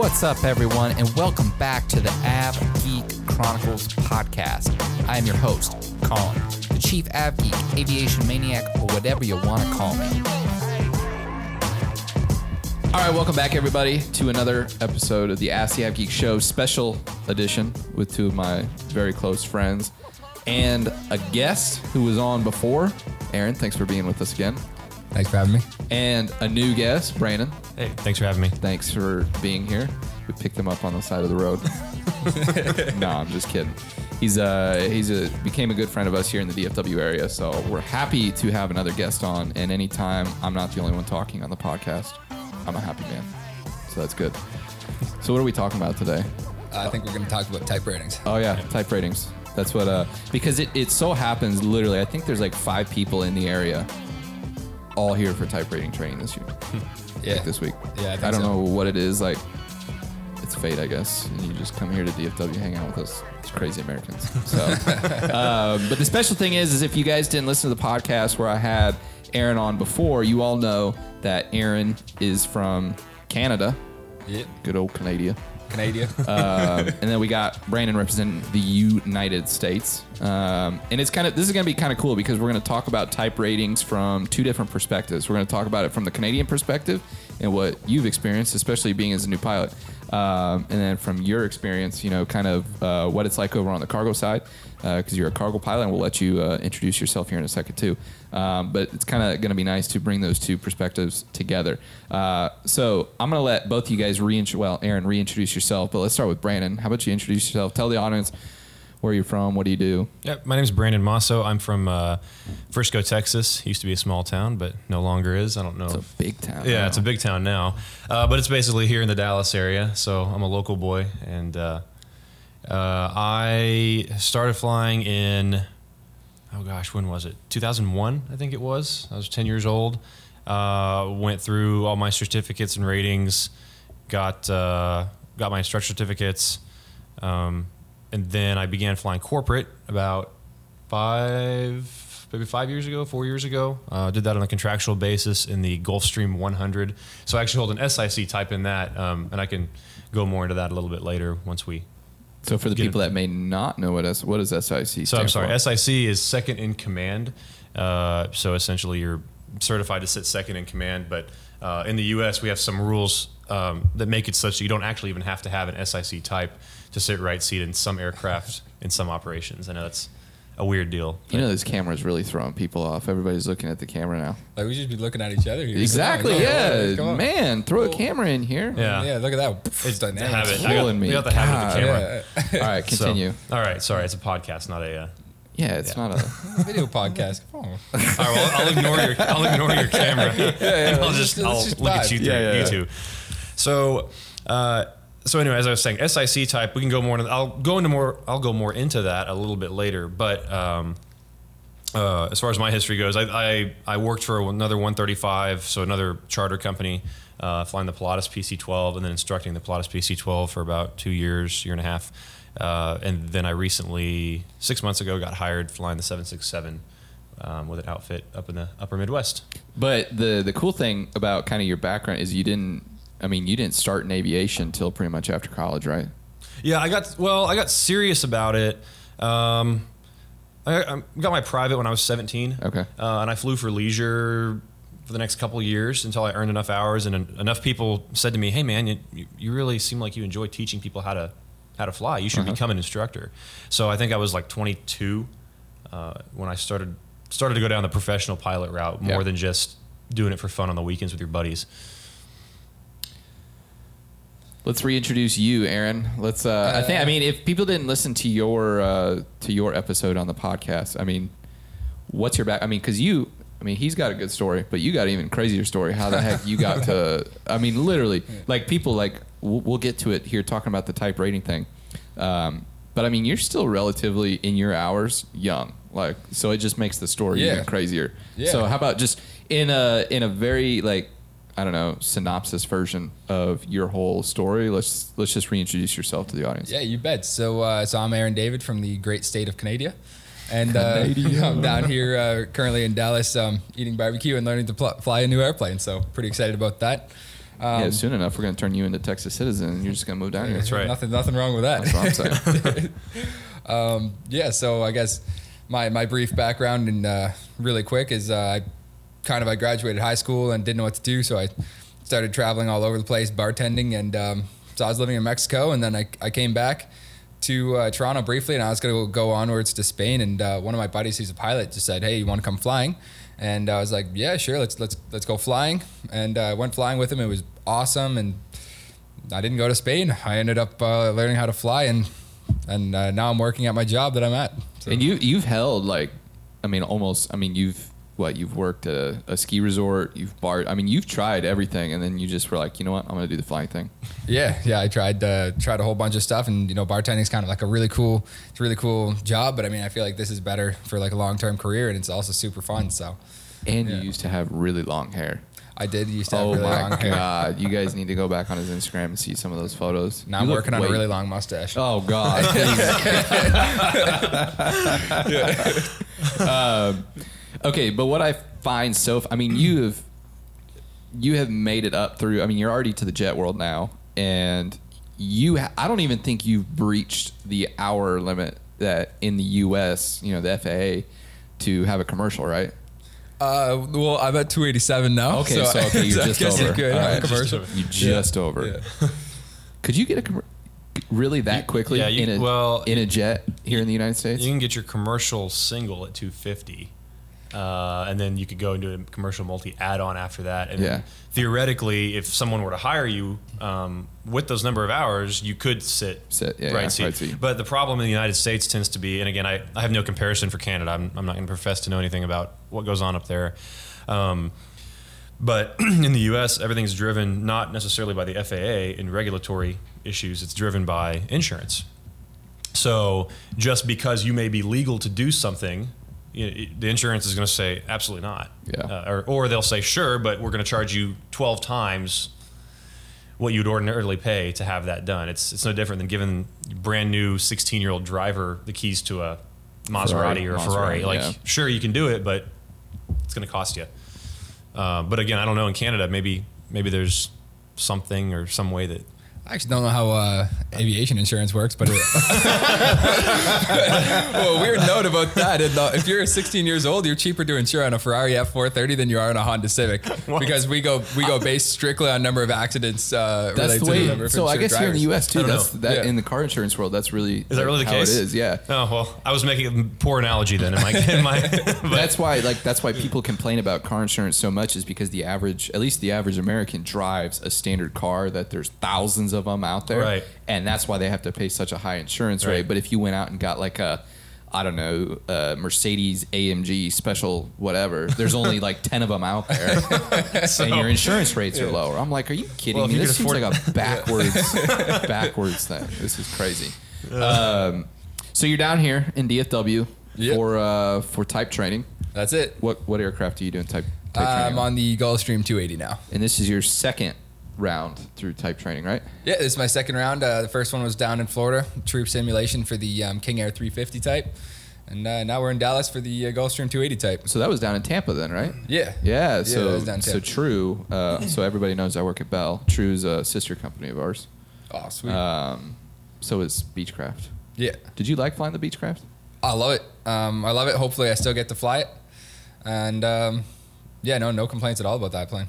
What's up, everyone, and welcome back to the Av Geek Chronicles podcast. I am your host, Colin, the chief Av Geek, aviation maniac, or whatever you want to call me. All right, welcome back, everybody, to another episode of the Ask the Av Geek Show special edition with two of my very close friends and a guest who was on before. Aaron, thanks for being with us again. Thanks for having me. And a new guest, Brandon. Hey, thanks for having me. Thanks for being here. We picked him up on the side of the road. no, I'm just kidding. He's uh he's a became a good friend of us here in the DFW area, so we're happy to have another guest on. And anytime I'm not the only one talking on the podcast, I'm a happy man. So that's good. So what are we talking about today? I think we're going to talk about type ratings. Oh yeah, type ratings. That's what uh because it, it so happens literally I think there's like five people in the area all here for type rating training this year. Yeah. Like this week. Yeah, I think I don't so. know what it is like it's fate, I guess. And you just come here to DFW, hang out with us. It's crazy Americans. So, um, but the special thing is, is if you guys didn't listen to the podcast where I had Aaron on before, you all know that Aaron is from Canada, Yeah. good old Canada. Canada. Um, and then we got Brandon representing the United States. Um, and it's kind of this is going to be kind of cool because we're going to talk about type ratings from two different perspectives. We're going to talk about it from the Canadian perspective and what you've experienced, especially being as a new pilot, um, and then from your experience, you know, kind of uh, what it's like over on the cargo side because you're a cargo pilot, and we'll let you uh, introduce yourself here in a second too. Um, but it's kind of going to be nice to bring those two perspectives together. Uh, so I'm going to let both of you guys reintroduce. Well, Aaron, reintroduce yourself. But let's start with Brandon. How about you introduce yourself? Tell the audience where are you're from. What do you do? Yeah, my name is Brandon Mosso. I'm from uh, Frisco, Texas. Used to be a small town, but no longer is. I don't know. It's a big town. yeah, now. it's a big town now, uh, but it's basically here in the Dallas area. So I'm a local boy, and uh, uh, I started flying in. Oh gosh, when was it? 2001, I think it was. I was 10 years old. Uh, went through all my certificates and ratings. Got uh, got my instructor certificates. Um, and then I began flying corporate about five, maybe five years ago, four years ago. Uh, did that on a contractual basis in the Gulfstream 100. So I actually hold an SIC type in that, um, and I can go more into that a little bit later once we. So for the people that may not know what S, what is SIC? So I'm sorry, for? SIC is second in command. Uh, so essentially, you're certified to sit second in command. But uh, in the U.S., we have some rules um, that make it such that you don't actually even have to have an SIC type to sit right seat in some aircraft in some operations. I know that's a weird deal. You know, this camera is really throwing people off. Everybody's looking at the camera now. like we should be looking at each other here. Exactly. Come on, Yeah, come on. man, throw a camera in here. Yeah. Yeah, look at that. It's dynamic. habit. I got, me. we got the habit of the God. camera. All right, So- continue. all right, sorry, it's a podcast, not a. Uh, yeah, it's Yeah. not a. Video podcast. Come on. all right, well, I'll ignore your I'll ignore your camera. and I'll just, just- I'll just look at you through Yeah, yeah, yeah. YouTube. So, uh, so anyway, as I was saying, SIC type, we can go more. Into, I'll go into more. I'll go more into that a little bit later. But um, uh, as far as my history goes, I, I I worked for another 135, so another charter company, uh, flying the Pilatus PC-12, and then instructing the Pilatus PC-12 for about two years, year and a half. Uh, and then I recently, six months ago, got hired flying the 767 um, with an outfit up in the Upper Midwest. But the the cool thing about kind of your background is you didn't. I mean, you didn't start in aviation until pretty much after college, right? Yeah, I got well. I got serious about it. Um, I, I got my private when I was 17. Okay. Uh, and I flew for leisure for the next couple of years until I earned enough hours, and en- enough people said to me, "Hey, man, you, you- you really seem like you enjoy teaching people how to how to fly. You should Uh-huh. become an instructor." So I think I was like 22 uh, when I started started to go down the professional pilot route more Yeah. than just doing it for fun on the weekends with your buddies. Let's reintroduce you, Aaron. Let's. Uh, I think. I mean, if people didn't listen to your uh, to your episode on the podcast, I mean, what's your back? I mean, because you. I mean, he's got a good story, but you got an even crazier story. How the heck you got to? I mean, literally, like people like we'll, we'll get to it here talking about the type rating thing. Um, but I mean, you're still relatively in your hours young, like so it just makes the story Yeah. even crazier. Yeah. So how about just in a in a very like I don't know synopsis version of your whole story? Let's let's just reintroduce yourself to the audience. Yeah, you bet. So, uh, so I'm Aaron David from the great state of Canada, and uh, I'm down here uh, currently in Dallas, um, eating barbecue and learning to pl- fly a new airplane. So, pretty excited about that. Um, yeah, soon enough, we're going to turn you into Texas citizen, and you're just going to move down here. That's right. Nothing, nothing wrong with that. That's what I'm saying. Um, yeah, so I guess my, my brief background and uh, really quick is uh, I kind of I graduated high school and didn't know what to do, so I started traveling all over the place bartending, and um, so I was living in Mexico, and then I, I came back to uh, Toronto briefly, and I was going to go onwards to Spain, and uh, one of my buddies who's a pilot just said, "Hey, you want to come flying?" And I was like, "Yeah, sure, let's let's let's go flying," and I went flying with him. It was awesome, and I didn't go to Spain. I ended up uh, learning how to fly, and and uh, now I'm working at my job that I'm at. So, And you you've held like, I mean, almost. I mean, you've what? You've worked at a, a ski resort. You've bar. I mean, you've tried everything, and then you just were like, you know what? I'm to do the flying thing. yeah, yeah, I tried uh, tried a whole bunch of stuff, and you know, bartending is kind of like a really cool, it's a really cool job. But I mean, I feel like this is better for like a long term career, and it's also super fun. So And Yeah. you used to have really long hair. I did used to have Oh really my long hair. god! You guys need to go back on his Instagram and see some of those photos. Now You I'm working on a really long mustache. Oh god! um, okay, but what I find so, I mean, you have you have made it up through. I mean, you're already to the jet world now, and you. Ha- I don't even think you've breached the hour limit that in the U.S. You know, the FAA to have a commercial, right? Uh, well, I'm at 287 now. Okay, so, okay, you're I just over. You could All have right. a commercial. You just over. Yeah. Could you get a commer really that quickly yeah, you- in a well, in a jet here in the United States? You can get your commercial single at 250. Uh, and then you could go into a commercial multi add-on after that. And Yeah. theoretically, if someone were to hire you um, with those number of hours, you could sit Sit, yeah, right, yeah, seat. right seat. But the problem in the United States tends to be, and again, I, I have no comparison for Canada. I'm, I'm not going to profess to know anything about what goes on up there. Um, but in the U.S., everything's driven not necessarily by the FAA in regulatory issues. It's driven by insurance. So just because you may be legal to do something, you know, the insurance is going to say absolutely not. Yeah. Uh, or, or they'll say sure, but we're going to charge you 12 times what you'd ordinarily pay to have that done. It's it's no different than giving a brand new 16 year old driver the keys to a Maserati Ferrari, or a Maserati, Ferrari. Like, yeah. sure, you can do it, but it's going to cost you. Uh, but again, I don't know in Canada. Maybe maybe there's something or some way that I actually don't know how uh, aviation insurance works, but it, well, weird note about that. is, If you're 16 years old, you're cheaper to insure on a Ferrari F430 than you are on a Honda Civic because we go we go based strictly on number of accidents. Uh, That's related the to way. number of So I insured guess here in the. U.S. too. That's know. that Yeah. in the car insurance world. That's really is that really the case? It is. Yeah. Oh well, I was making a poor analogy then. In my, in my that's why like that's why people complain about car insurance so much is because the average at least the average american drives a standard car that there's thousands of them out there Right. and that's why they have to pay such a high insurance rate but if you went out and got like a I don't know, uh, Mercedes AMG special, whatever. There's only like 10 of them out there. and your insurance rates are lower. I'm like, are you kidding Well, me? you This seems afford- like a backwards, backwards thing. This is crazy. Um, so you're down here in DFW Yep. for uh, for type training. That's it. What what aircraft are you doing type, type I'm on? on the Gulfstream 280 now. And this is your second round through type training, right? Yeah, this is my second round. Uh, the first one was down in Florida, TRU Simulation for the um, King Air 350 type. And uh, now we're in Dallas for the uh, Gulfstream 280 type. So that was down in Tampa then, right? Yeah. Yeah. that So so True. Uh, so everybody knows I work at Bell. TRU's a sister company of ours. Oh, sweet. Um, so is Beechcraft. yeah. Did you like flying the Beechcraft? I love it. Um, I love it. Hopefully, I still get to fly it. And um, yeah, no, no complaints at all about that plane.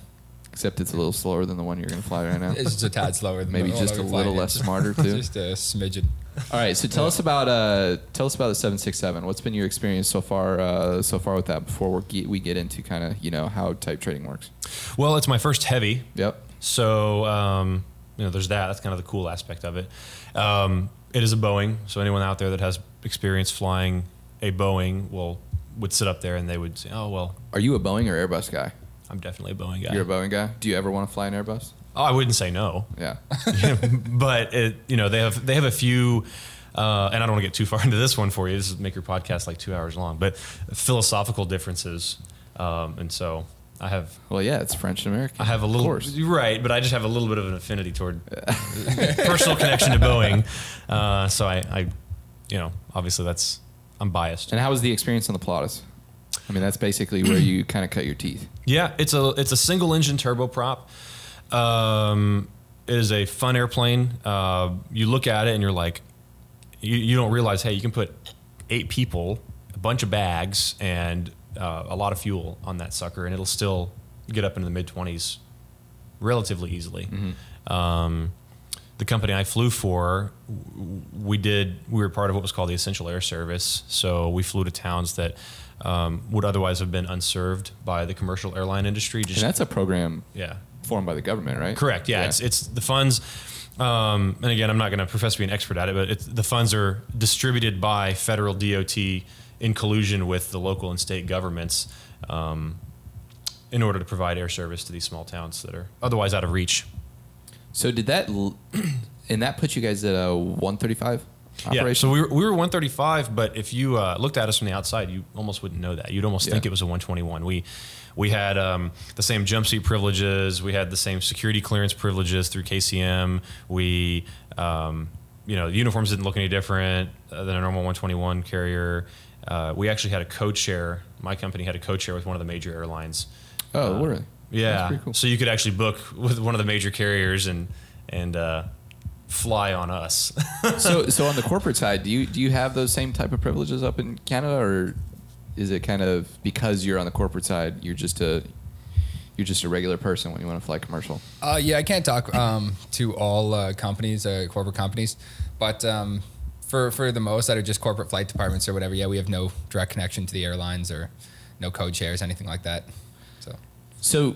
Except it's a little slower than the one you're going to fly right now. It's just a tad slower than Maybe the just a little less smarter too. just a smidgen. All right. So tell us about uh, tell us about the 767. What's been your experience so far uh, so far with that? Before we get, we get into kind of you know how type training works. well, it's my first heavy. Yep. So um, you know, there's that. That's kind of the cool aspect of it. Um, it is a Boeing, so anyone out there that has experience flying a Boeing will would sit up there and they would say, "Oh well, Are you a Boeing or Airbus guy? I'm definitely a Boeing guy." You're a Boeing guy. Do you ever want to fly an Airbus? oh, I wouldn't say no, Yeah. but it, you know, they have they have a few. Uh, and I don't want to get too far into this one for you. This would make your podcast like two hours long, but philosophical differences, um, and so I have Well, yeah, it's French and American. I have a Of little course. right, but I just have a little bit of an affinity toward personal connection to Boeing. Uh, so I, I, you know, obviously that's I'm biased. And how was the experience on the Pilatus? I mean, that's basically where you kind of cut your teeth. Yeah, it's a it's a single engine turboprop. Um, it is a fun airplane. Uh, you look at it and you're like, you, you don't realize, hey, you can put eight people, a bunch of bags, and uh, a lot of fuel on that sucker, and it'll still get up into the mid 20s relatively easily. Um, the company I flew for, we did, we were part of what was called the Essential Air Service. So we flew to towns that um, would otherwise have been unserved by the commercial airline industry. And that's a program yeah. formed by the government, right? Correct. Yeah, It's, it's the funds. Um, and again, I'm not going to profess to be an expert at it, but it's, the funds are distributed by federal DOT in collusion with the local and state governments um, in order to provide air service to these small towns that are otherwise out of reach. So did that, and that put you guys at a 135 operation? Yeah, so we were, we were 135, but if you uh, looked at us from the outside, you almost wouldn't know that. You'd almost think it was a 121. We we had um, the same jump seat privileges. We had the same security clearance privileges through KCM. We um, you know the uniforms didn't look any different uh, than a normal 121 carrier. Uh, we actually had a code share. My company had a code share with one of the major airlines. oh, Uh, really? Yeah, cool. so you could actually book with one of the major carriers and and uh, fly on us. so, so on the corporate side, do you do you have those same type of privileges up in Canada, or is it kind of because you're on the corporate side, you're just a you're just a regular person when you want to fly commercial? Uh, yeah, I can't talk um, to all uh, companies, uh, corporate companies, but um, for for the most that are just corporate flight departments or whatever, yeah, we have no direct connection to the airlines or no code shares, anything like that. So So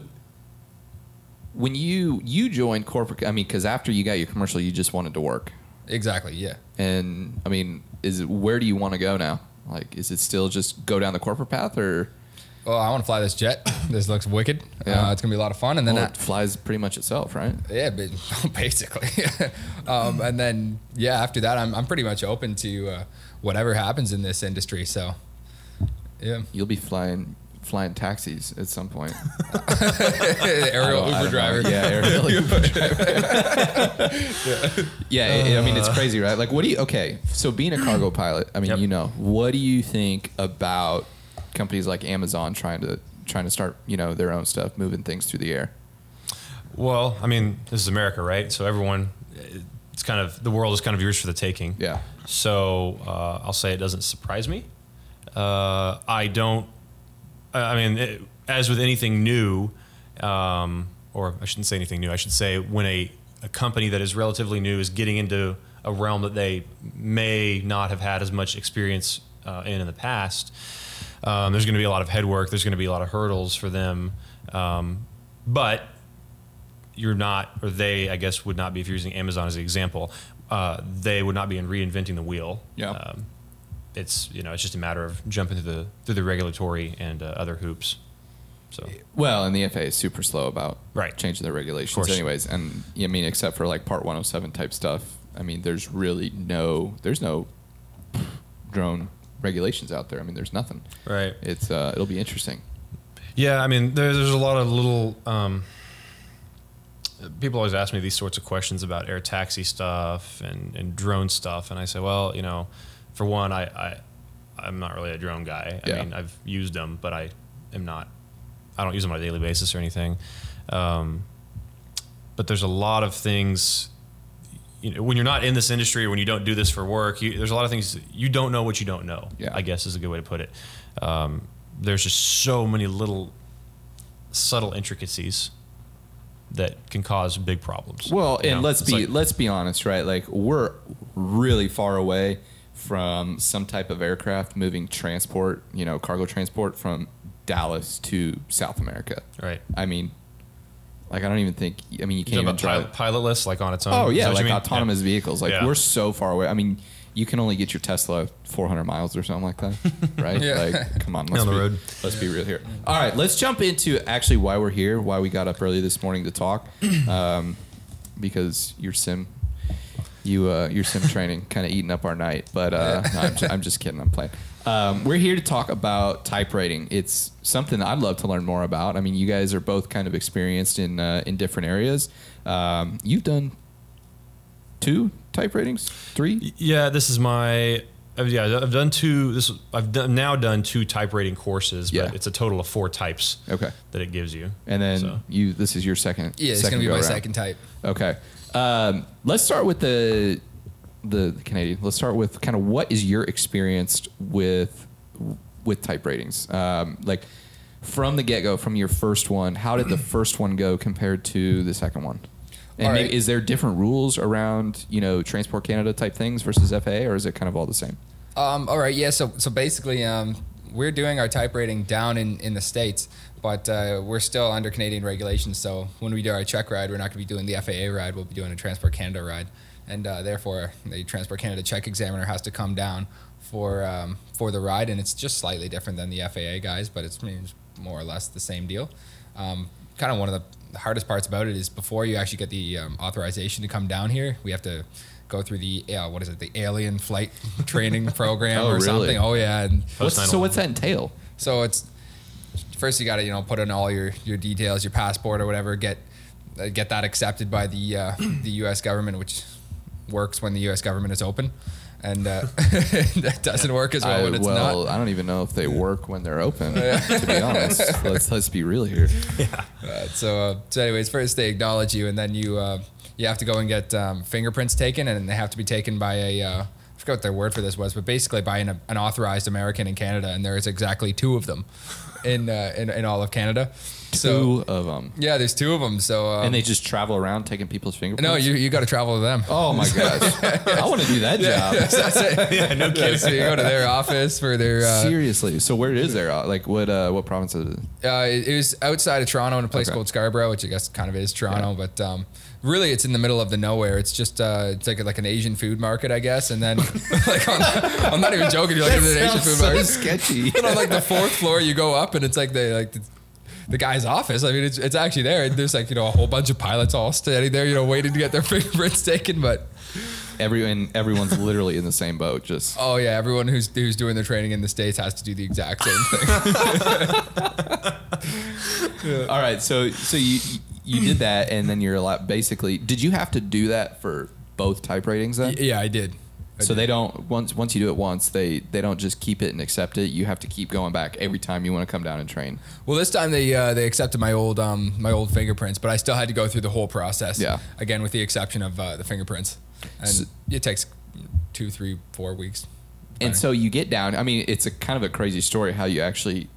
when you you joined corporate, I mean, because after you got your commercial, you just wanted to work, exactly, yeah. and I mean, is it, where do you want to go now? Like, is it still just go down the corporate path, or Well, I want to fly this jet. this looks wicked. Yeah. Uh, it's gonna be a lot of fun, and then well, I- it flies pretty much itself, right? Yeah, ba- basically. um, and then yeah, after that, I'm I'm pretty much open to uh, whatever happens in this industry. So yeah, You'll be flying flying taxis at some point. aerial I don't- I Uber know. driver. Yeah, aerial Uber driver. yeah, I- I mean it's crazy, right? Like, what do you? Okay, so being a cargo pilot, I mean, Yep. you know, what do you think about companies like Amazon trying to trying to start, you know, their own stuff, moving things through the air? Well, I mean, this is America, right? So everyone, it's kind of the world is kind of yours for the taking. Yeah. So uh, I'll say it doesn't surprise me. Uh, I don't. I mean, it, as with anything new, um, or I shouldn't say anything new. I should say when a, a company that is relatively new is getting into a realm that they may not have had as much experience uh, in in the past. Um, there's going to be a lot of head work. There's going to be a lot of hurdles for them. Um, but you're not, or they, I guess, would not be, if you're using Amazon as an example, uh, they would not be in reinventing the wheel. Yeah. Um, it's, you know, it's just a matter of jumping through the, through the regulatory and uh, other hoops. So, Well, and the FAA is super slow about Right. changing their regulations, anyways. And I mean, except for like Part 107 type stuff, I mean, there's really no, there's no drone regulations out there. I mean, there's nothing. right. It's uh, it'll be interesting. Yeah, I mean, there, there's a lot of little. Um, people always ask me these sorts of questions about air taxi stuff and, and drone stuff, and I say, well, you know, for one, I, I I'm not really a drone guy. I Yeah. mean, I've used them, but I am not. I don't use them on a daily basis or anything. Um, but there's a lot of things. You know, when you're not in this industry or when you don't do this for work, you, there's a lot of things you don't know what you don't know. Yeah. I guess is a good way to put it. Um, there's just so many little subtle intricacies that can cause big problems. Well, and know, let's it's be like- let's be honest, right? Like we're really far away from some type of aircraft moving transport, you know, cargo transport from Dallas to South America. right. I mean, like I don't even think. I mean, you You can't even about drive. pilot, pilotless, like on its own. Oh yeah, like autonomous Yeah. vehicles. Like Yeah. we're so far away. I mean, you can only get your Tesla 400 miles or something like that, right? Yeah. Like, come on, let's On the be, road. Let's be real here. All right, let's jump into actually why we're here, why we got up early this morning to talk, um, because your sim, you uh, your sim training kind of eating up our night. But uh, no, I'm, ju- I'm just kidding. I'm playing. Um, we're here to talk about type rating. It's something I'd love to learn more about. I mean, you guys are both kind of experienced in uh, in different areas. Um, you've done two type ratings, three. Yeah, this is my yeah, I've done two. This I've done, now done two type rating courses, but Yeah. it's a total of four types Okay. that it gives you. And then So- you, this is your second. Yeah, it's gonna be my go-around. second type. Okay. Um, let's start with the, the Canadian. Let's start with kind of what is your experience with with type ratings? Um, like from the get go, from your first one, how did the first one go compared to the second one? And All maybe, is there different rules around you know Transport Canada type things versus FAA, or is it kind of all the same? Um, all right, yeah. So so basically, um, we're doing our type rating down in, in the states, but uh, we're still under Canadian regulations. So when we do our check ride, we're not going to be doing the FAA ride. We'll be doing a Transport Canada ride, and uh, therefore the Transport Canada check examiner has to come down for um, for the ride, and it's just slightly different than the FAA guys, but it's, I mean, it's more or less the same deal. Um, kind of one of the hardest parts about it is before you actually get the um, authorization to come down here, we have to go through the uh, what is it, the alien flight training program Oh, or really? something. Oh yeah, and What's, so what's that entail? so it's first you got to you know put in all your your details, your passport or whatever, get uh, get that accepted by the uh, the U.S. government, which works when the U.S. government is open, and uh, that doesn't work as well I, when it's well, not. I don't even know if they work when they're open. To be honest, let's let's be real here. Uh, so, uh, so anyways, first they acknowledge you, and then you uh, you have to go and get um, fingerprints taken, and they have to be taken by a uh, I forgot what their word for this was, but basically by an, an authorized American in Canada, and there is exactly two of them in uh, in, in all of Canada. So Two of them, yeah, there's two of them. So um, and they just travel around taking people's fingerprints. no, you you got to travel with them. Oh my gosh, I want to do that job. That's it. yeah, no kidding. So you go to their office for their. Uh, Seriously. So where is there? Like what? Uh, what province is it? Uh, it, it was outside of Toronto in a place Okay. called Scarborough, which I guess kind of is Toronto, but um, really it's in the middle of the nowhere. It's just uh, it's like like an Asian food market, I guess. And then like on, I'm not even joking. You're like it's an Asian food market. sketchy. And on like the fourth floor, you go up and it's like the like the, the guy's office. I mean, it's it's actually there. There's like you know a whole bunch of pilots all standing there, you know, waiting to get their fingerprints taken. But Everyone, everyone's literally in the same boat. Just oh yeah, everyone who's who's doing their training in the states has to do the exact same thing. all right. So so you you did that, and then you're lot. Basically, did you have to do that for both type ratings then? yeah, I did. I So did. they don't once once you do it once, they they don't just keep it and accept it. You have to keep going back every time you want to come down and train. Well, this time they uh, they accepted my old um, my old fingerprints, but I still had to go through the whole process. Yeah. Again, with the exception of uh, the fingerprints, and So- it takes two, three, four weeks. And so you get down. I mean, it's a kind of a crazy story how you actually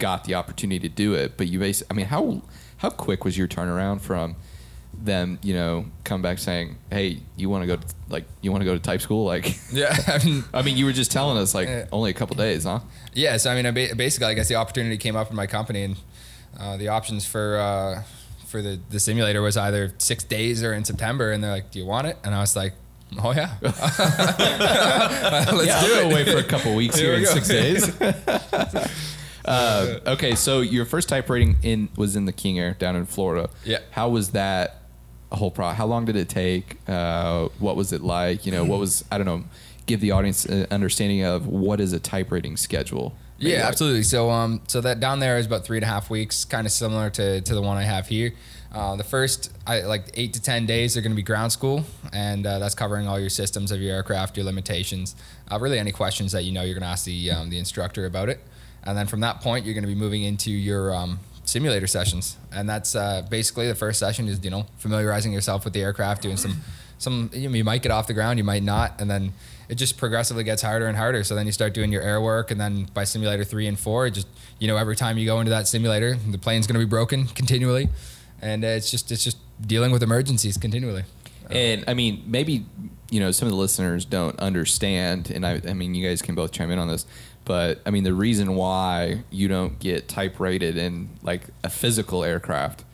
got the opportunity to do it. But you basically, I mean, how how quick was your turnaround from them? You know, come back saying, "Hey, you want to go to, like you want to go to type school?" Like, Yeah, I mean, I mean, you were just telling us like only a couple days, huh? yeah. So I mean, I ba- basically, I guess the opportunity came up in my company, and uh, the options for uh, for the the simulator was either six days or in September, and they're like, "Do you want it?" And I was like. Oh yeah, let's yeah, do I'll it. away for a couple weeks Here here in six days. Uh, okay, so your first type rating in was in the King Air down in Florida. Yeah. How was that whole pro? How long did it take? Uh, what was it like? You know, what was I don't know. Give the audience an understanding of what is a type rating schedule. Maybe Yeah, like- absolutely. So, um, so that down there is about three and a half weeks, kind of similar to, to the one I have here. Uh, the first, I, like eight to ten days, are going to be ground school, and uh, that's covering all your systems of your aircraft, your limitations, uh, really any questions that you know you're going to ask the um, the instructor about it. And then from that point, you're going to be moving into your um, simulator sessions, and that's uh, basically the first session is you know familiarizing yourself with the aircraft, doing some some you, know, you might get off the ground, you might not, and then it just progressively gets harder and harder. So then you start doing your air work, and then by simulator three and four, just you know every time you go into that simulator, the plane's going to be broken continually, and uh, it's just it's just dealing with emergencies continually. And I mean, maybe you know some of the listeners don't understand, and I, I mean, you guys can both chime in on this. But I mean, the reason why you don't get type rated in like a physical aircraft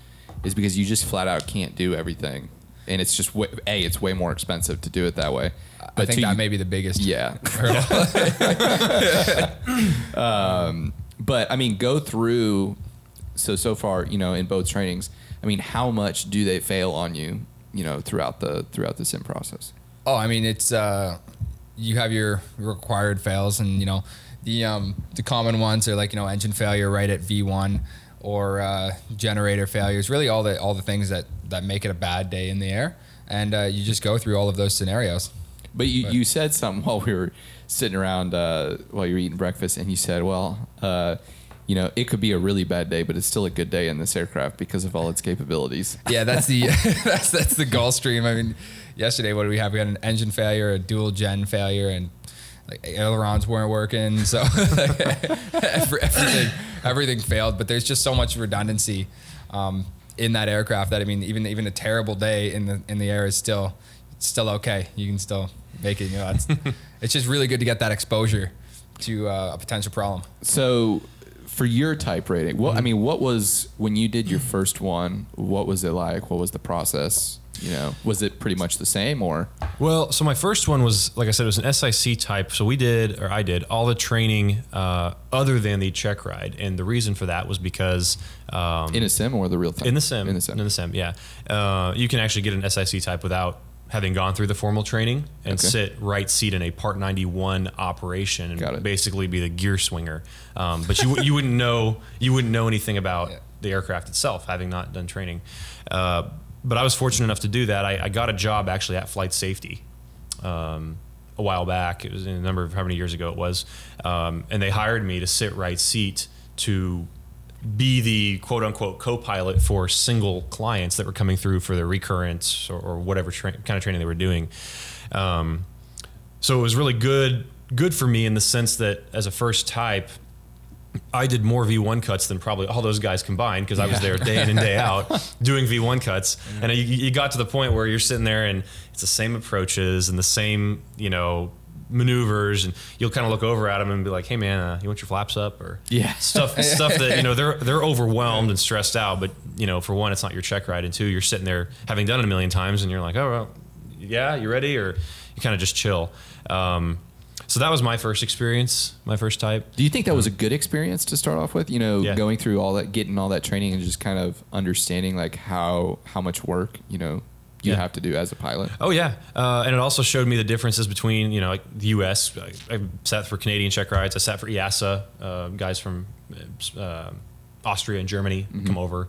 is because you just flat out can't do everything, and it's just way, a it's way more expensive to do it that way. I think two, that may be the biggest. yeah. hurdle. um, but I mean, go through. So so far, you know, in both trainings, I mean, how much do they fail on you? You know, throughout the throughout the sim process. Oh, I mean, it's uh, you have your required fails, and you know, the um, the common ones are like you know engine failure right at V one, or uh, generator failures. Really, all the all the things that that make it a bad day in the air, and uh, you just go through all of those scenarios. But you, But- you said something while we were sitting around uh, while you were eating breakfast, and you said, "Well, uh, you know, it could be a really bad day, but it's still a good day in this aircraft because of all its capabilities." Yeah, that's the that's that's the Gulfstream. I mean, yesterday what did we have? We had an engine failure, a dual gen failure, and like ailerons weren't working. So every- everything everything failed. But there's just so much redundancy um, in that aircraft that I mean, even even a terrible day in the in the air is still still okay. You can still make it. You know, it's it's just really good to get that exposure to uh, a potential problem. So, for your type rating, what I mean, what was when you did your first one? What was it like? What was the process? You know, was it pretty much the same, or Well, so my first one was, like I said, it was an SIC type. So we did, or I did, all the training uh, other than the check ride, and the reason for that was because um, in a sim or the real time? in the sim, In the sim. in the sim, yeah, uh, you can actually get an SIC type without having gone through the formal training and Okay. sit right seat in a Part 91 operation and basically be the gear swinger. Um, but you you wouldn't know you wouldn't know anything about Yeah. the aircraft itself, having not done training. Uh, but I was fortunate enough to do that. I, I got a job actually at Flight Safety um, a while back. It was a number of how many years ago it was, um, and they hired me to sit right seat to be the quote unquote co-pilot for single clients that were coming through for their recurrence or, or whatever tra- kind of training they were doing. Um, so it was really good good for me in the sense that as a first type I did more V1 cuts than probably all those guys combined because I was there day in and day out doing V1 cuts. And you, you got to the point where you're sitting there and it's the same approaches and the same, you know, maneuvers. And you'll kind of look over at them and be like, hey, man, uh, you want your flaps up? Or Yeah. stuff, stuff that, you know, they're, they're overwhelmed and stressed out. But, you know, for one, it's not your check ride. And two, you're sitting there having done it a million times and you're like, oh, well, yeah, you ready? Or you kind of just chill. Um, so that was my first experience, my first type. Do you think that was a good experience to start off with? You know, Yeah. going through all that, getting all that training, and just kind of understanding like how how much work you know you Yeah. have to do as a pilot. Oh yeah, uh, and it also showed me the differences between you know like the U.S. I, I sat for Canadian check rides. I sat for EASA uh, guys from uh, Austria and Germany come over.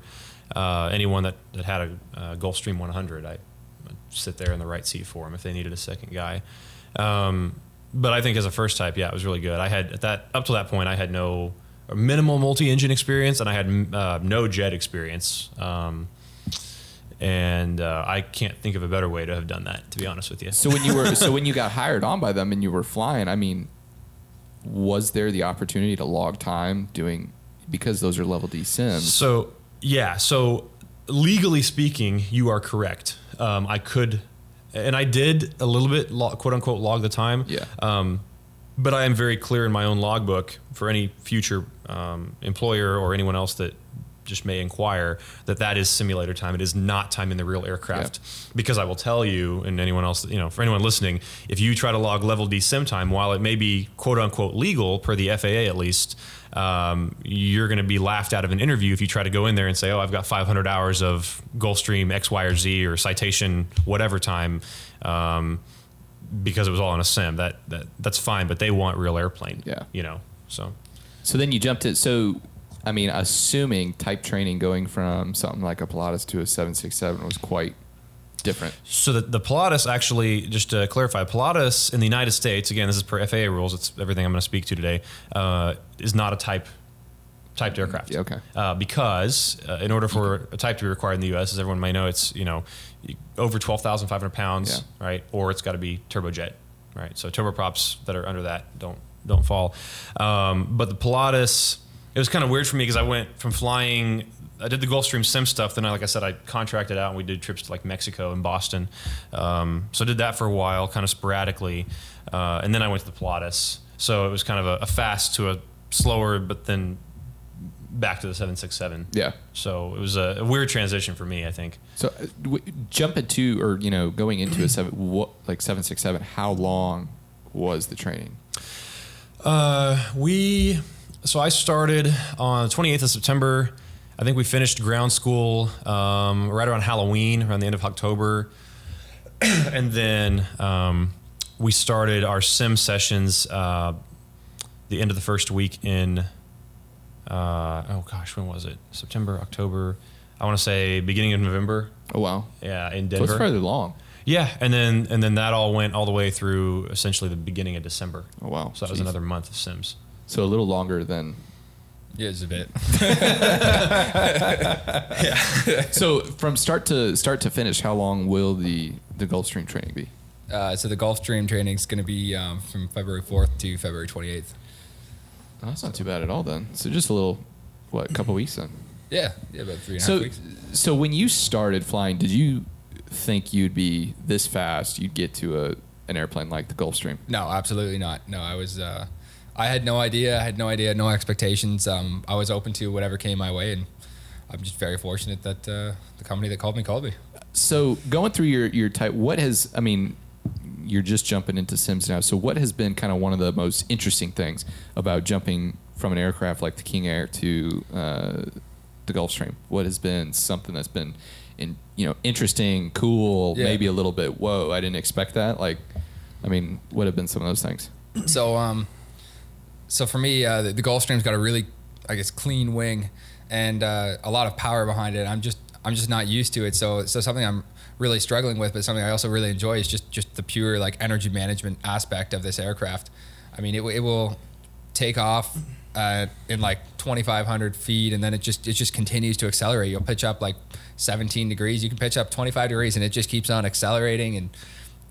Uh, anyone that, that had a uh, Gulfstream 100, I I'd sit there in the right seat for them if they needed a second guy. Um, but I think as a first type, yeah, it was really good. I had at that up to that point, I had no minimal multi-engine experience, and I had uh, no jet experience. Um, and uh, I can't think of a better way to have done that, to be honest with you. So when you were so when you got hired on by them and you were flying, I mean, was there the opportunity to log time doing because those are level D sims? So yeah, so legally speaking, you are correct. Um, I could, and I did a little bit, quote unquote, log the time. Yeah. Um, but I am very clear in my own logbook for any future um, employer or anyone else that just may inquire that that is simulator time. It is not time in the real aircraft because I will tell you and anyone else, you know, for anyone listening, if you try to log level D sim time, while it may be quote unquote legal per the FAA at least, um, you're going to be laughed out of an interview if you try to go in there and say, "Oh, I've got 500 hours of Gulfstream X, Y, or Z or citation whatever time." Um, because it was all on a sim. That that that's fine, but they want real airplane. Yeah. you know. So So then you jumped it. So, I mean, assuming type training going from something like a Pilatus to a 767 was quite different. so the, the Pilatus actually, just to clarify, Pilatus in the United States, again, this is per FAA rules. It's everything I'm going to speak to today. Uh, is not a type typed aircraft. Yeah, okay. Uh, because uh, in order for a type to be required in the U.S., as everyone may know, it's you know over 12,500 pounds, right? Or it's got to be turbojet, right? So turboprops that are under that don't don't fall. Um, but the Pilatus, it was kind of weird for me because I went from flying. I did the Gulfstream sim stuff. Then, I, like I said, I contracted out and we did trips to like Mexico and Boston. Um, so I did that for a while, kind of sporadically, uh, and then I went to the Pilatus. So it was kind of a, a fast to a slower, but then back to the 767. Yeah. So it was a, a weird transition for me, I think. So uh, w- jumping to or you know going into a seven what like 767. How long was the training? Uh, we so I started on the 28th of September. I think we finished ground school um, right around Halloween, around the end of October, and then um, we started our sim sessions uh, the end of the first week in. Uh, oh gosh, when was it? September, October. I want to say beginning of November. Oh wow, Yeah, in so Denver. it's fairly long. Yeah, and then and then that all went all the way through essentially the beginning of December. Oh wow. So that was another month of Sims. So a little longer than. Yeah, it's a bit. yeah. So from start to start to finish, how long will the the Gulfstream training be? Uh, so the Gulfstream training is going to be um, from February 4th to February 28th. Oh, that's not too bad at all then. So just a little, what, a couple weeks then. Yeah, yeah, about three and a half So, weeks. so when you started flying, did you think you'd be this fast? You'd get to a an airplane like the Gulfstream? No, absolutely not. No, I was. Uh, I had no idea. I had no idea. No expectations. Um, I was open to whatever came my way, and I'm just very fortunate that uh, the company that called me called me. So going through your your type, what has I mean, you're just jumping into Sims now. So what has been kind of one of the most interesting things about jumping from an aircraft like the King Air to uh, the Gulfstream? What has been something that's been in you know interesting, cool, Yeah. maybe a little bit whoa, I didn't expect that. Like, I mean, what have been some of those things? so um so for me uh, the, the Gulfstream's got a really I guess clean wing and uh, a lot of power behind it. I'm just I'm just not used to it. So so something I'm really struggling with, but something I also really enjoy is just just the pure like energy management aspect of this aircraft. I mean, it, it will take off uh, in like 2,500 feet, and then it just it just continues to accelerate. You'll pitch up like 17 degrees. You can pitch up 25 degrees, and it just keeps on accelerating. And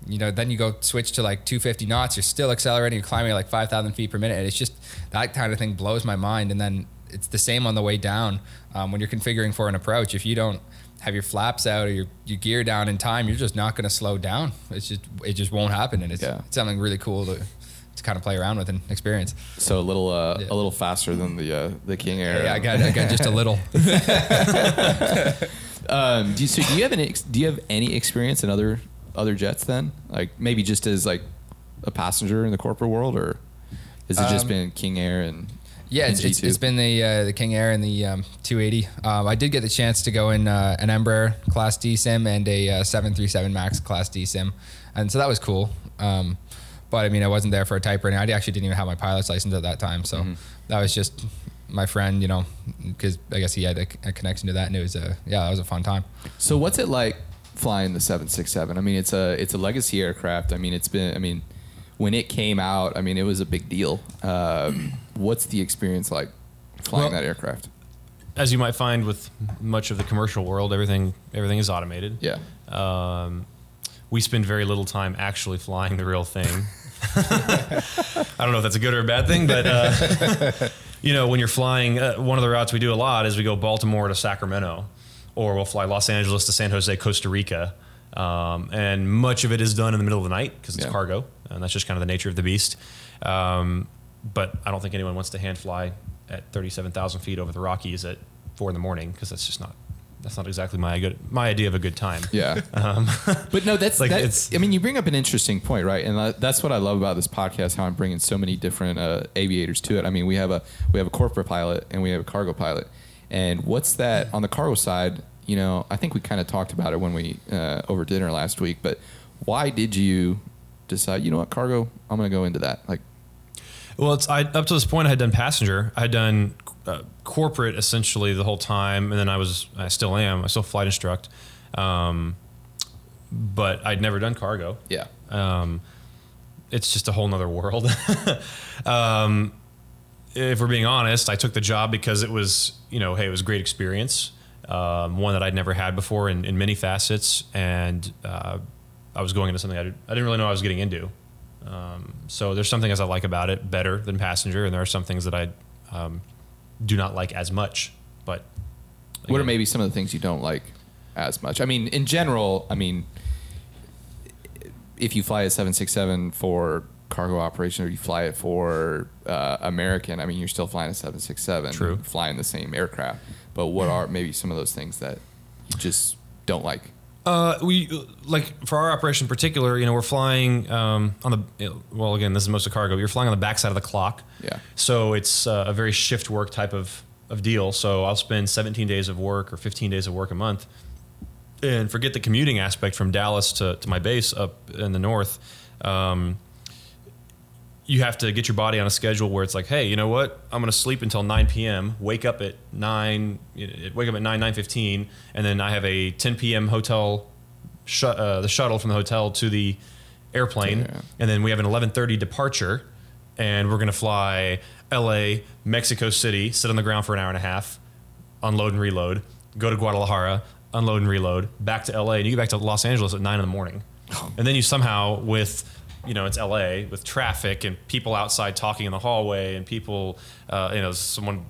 you know, then you go switch to like 250 knots. You're still accelerating. You're climbing at like 5,000 feet per minute, and it's just that kind of thing blows my mind. And then it's the same on the way down um, when you're configuring for an approach. If you don't have your flaps out or your, your gear down in time, you're just not going to slow down. It's just it just won't happen, and it's, Yeah. it's something really cool to to kind of play around with and experience. So a little uh, Yeah. a little faster than the uh, the King Air. Yeah, I got I got just a little. Um, do you, so do you have any do you have any experience in other other jets then? Like maybe just as like a passenger in the corporate world, or has it just Um, been King Air and Yeah, it's, it's, it's been the uh, the King Air and the um, 280. Um, I did get the chance to go in uh, an Embraer Class D sim and a uh, 737 Max Class D sim, and so that was cool. Um, but I mean, I wasn't there for a type rating. I actually didn't even have my pilot's license at that time, so Mm-hmm. that was just my friend, you know, because I guess he had a, a connection to that, and it was a yeah, that was a fun time. So what's it like flying the 767? I mean, it's a it's a legacy aircraft. I mean, it's been I mean, when it came out, I mean, it was a big deal. Um, what's the experience like flying Well- that aircraft? As you might find with much of the commercial world, everything everything is automated. Yeah. Um, we spend very little time actually flying the real thing. I don't know if that's a good or a bad thing, but uh, you know, when you're flying, uh, one of the routes we do a lot is we go Baltimore to Sacramento, or we'll fly Los Angeles to San Jose, Costa Rica, um, and much of it is done in the middle of the night because it's Yeah. cargo, and that's just kind of the nature of the beast. Um, but I don't think anyone wants to hand fly at 37,000 feet over the Rockies at four in the morning because that's just not that's not exactly my good my idea of a good time. Yeah. Um, But no, that's Like, it's- I mean, you bring up an interesting point, right? And that's what I love about this podcast. How I'm bringing so many different uh, aviators to it. I mean, we have a we have a corporate pilot and we have a cargo pilot. And what's that on the cargo side? You know, I think we kind of talked about it when we uh, over dinner last week. But why did you decide? You know what, cargo? I'm going to go into that. Like, Well, it's I, up to this point I had done passenger. I had done uh, corporate essentially the whole time, and then I was I still am. I still flight instruct, um, but I'd never done cargo. yeah, Um, it's just a whole nother world. um, if we're being honest, I took the job because it was you know hey it was a great experience, um, one that I'd never had before in, in many facets, and uh, I was going into something I, did, I didn't really know I was getting into. Um, so there's some things I like about it better than passenger, and there are some things that I um, do not like as much. But what are maybe some of the things you don't like as much? I mean, in general, I mean, if you fly a 767 for cargo operation or you fly it for uh, American, I mean, you're still flying a 767. True. Flying the same aircraft. But what are maybe some of those things that you just don't like? Uh, we like for our operation in particular, you know, we're flying um, on the well. Again, this is most of cargo. You're flying on the backside of the clock. Yeah. So it's uh, a very shift work type of of deal. So I'll spend 17 days of work or 15 days of work a month, and forget the commuting aspect from Dallas to, to my base up in the north. Um, you have to get your body on a schedule where it's like, hey, you know what? I'm going to sleep until 9 p.m. Wake up at nine. Wake up at nine 9:15, and then I have a 10 p.m. hotel sh- uh, the shuttle from the hotel to the airplane, Yeah. and then we have an 11:30 departure, and we're gonna fly L.A., Mexico City, sit on the ground for an hour and a half, unload and reload, go to Guadalajara, unload and reload, back to L.A., and you get back to Los Angeles at nine in the morning, and then you somehow with you know it's L.A. with traffic and people outside talking in the hallway and people uh, you know someone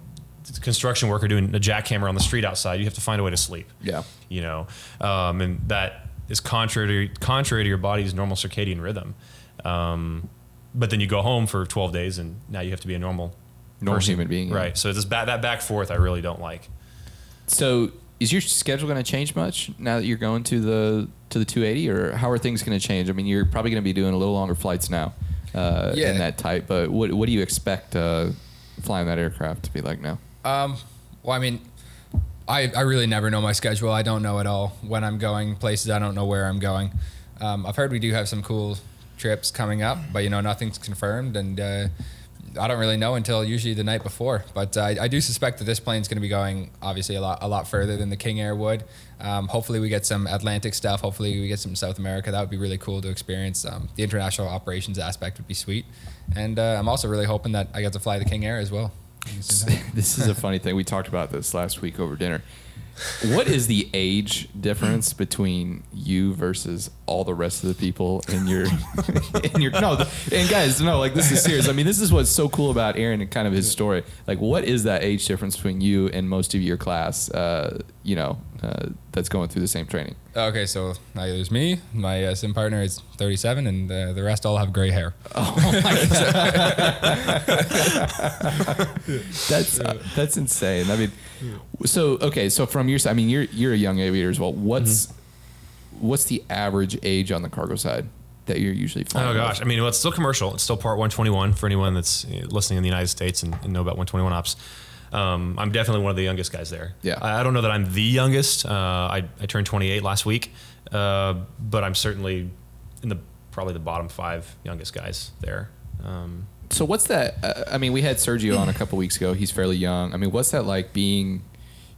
construction worker doing a jackhammer on the street outside, you have to find a way to sleep Yeah. you know, um, and that is contrary to, contrary to your body's normal circadian rhythm. Um, but then you go home for 12 days, and now you have to be a normal, Normal person. human being, yeah. right? So this that back forth, I really don't like. So is your schedule going to change much now that you're going to the to the 280, or how are things going to change? I mean, you're probably going to be doing a little longer flights now uh, Yeah. in that type. But what what do you expect uh, flying that aircraft to be like now? Um, well, I mean, I, I really never know my schedule. I don't know at all when I'm going places. I don't know where I'm going. Um, I've heard we do have some cool trips coming up, but you know nothing's confirmed, and uh, I don't really know until usually the night before. But I, I do suspect that this plane's going to be going obviously a lot a lot further than the King Air would. Um, hopefully we get some Atlantic stuff. Hopefully we get some South America. That would be really cool to experience. Um, the international operations aspect would be sweet, and uh, I'm also really hoping that I get to fly the King Air as well. this is a funny thing. We talked about this last week over dinner. What is the age difference between you versus all the rest of the people in your in your no? And guys, no, like this is serious. I mean, this is what's so cool about Aaron and kind of his story. Like, what is that age difference between you and most of your class? Uh, you know, uh, that's going through the same training. Okay, so uh, there's me. My uh, sim partner is 37, and uh, the rest all have gray hair. Oh That's uh, that's insane. I mean, so okay, so from your side, I mean, you're you're a young aviator as well. What's what's the average age on the cargo side that you're usually flying? Oh with? gosh, I mean, well, it's still commercial. It's still Part 121 for anyone that's uh, listening in the United States and, and know about 121 ops. Um, I'm definitely one of the youngest guys there. Yeah. I, I don't know that I'm the youngest. Uh, I, I turned 28 last week, uh, but I'm certainly in the probably the bottom five youngest guys there. Um, So what's that? Uh, I mean, we had Sergio on a couple weeks ago. He's fairly young. I mean, what's that like being,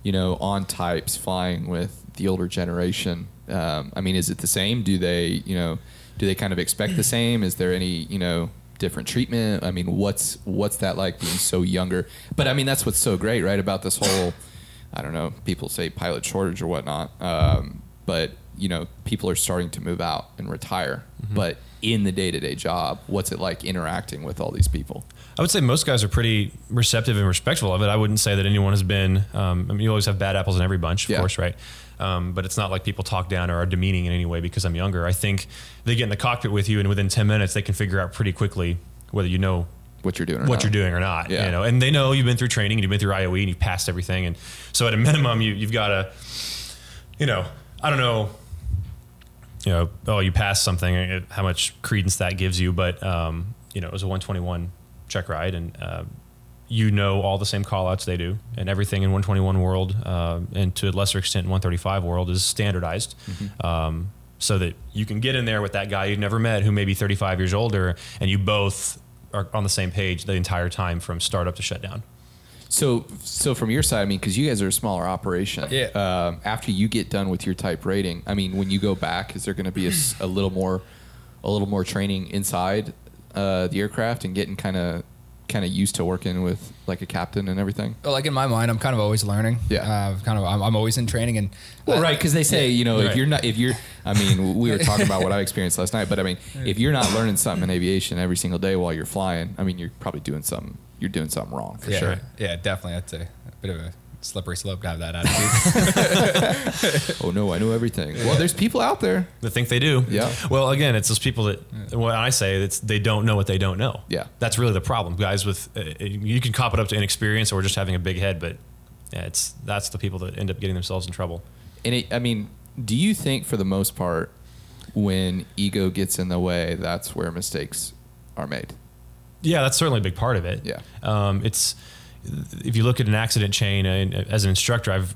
you know, on types flying with the older generation? Um, I mean, is it the same? Do they, you know, do they kind of expect the same? Is there any, you know, different treatment? I mean, what's what's that like being so younger? But I mean, that's what's so great, right, about this whole. I don't know. People say pilot shortage or whatnot, um, but you know, people are starting to move out and retire. But in the day to day job, what's it like interacting with all these people? I would say most guys are pretty receptive and respectful of it. I wouldn't say that anyone has been. Um, I mean, you always have bad apples in every bunch, of Yeah. course, right? Um, but it's not like people talk down or are demeaning in any way because I'm younger. I think they get in the cockpit with you, and within 10 minutes, they can figure out pretty quickly whether you know What you're doing? Or what not. you're doing or not. Yeah. You know, and they know you've been through training and you've been through IOE and you've passed everything. And so at a minimum, you, you've got to, you know, I don't know, you know, oh, you passed something, uh, how much credence that gives you. But, um, you know, it was a 121 check ride and, uh, you know all the same call outs they do and everything in 121 world uh, and to a lesser extent in 135 world is standardized um, so that you can get in there with that guy you've never met who may be 35 years older and you both are on the same page the entire time from startup to shutdown So, so from your side, I mean, because you guys are a smaller operation. Yeah. Um, after you get done with your type rating, I mean, when you go back, is there going to be a, a little more, a little more training inside uh, the aircraft and getting kind of, kind of used to working with like a captain and everything? Well, like in my mind, I'm kind of always learning. Yeah. Uh, kind of, I'm, I'm always in training, and Well, uh, right, because they say you know if you're not if you're I mean we were talking about what I experienced last night, but I mean if you're not learning something in aviation every single day while you're flying, I mean you're probably doing something you're doing something wrong for yeah, sure. Yeah, definitely. That's a, a bit of a slippery slope to have that attitude. Oh no, I know everything. Well, there's people out there. that think they do. Yeah. Well, again, it's those people that what I say it's they don't know what they don't know. Yeah. That's really the problem. Guys with uh, you can cop it up to inexperience or just having a big head, but yeah, it's that's the people that end up getting themselves in trouble. And it, I mean, do you think for the most part, when ego gets in the way, that's where mistakes are made? Yeah, that's certainly a big part of it. Yeah. Um, it's if you look at an accident chain, and as an instructor, I've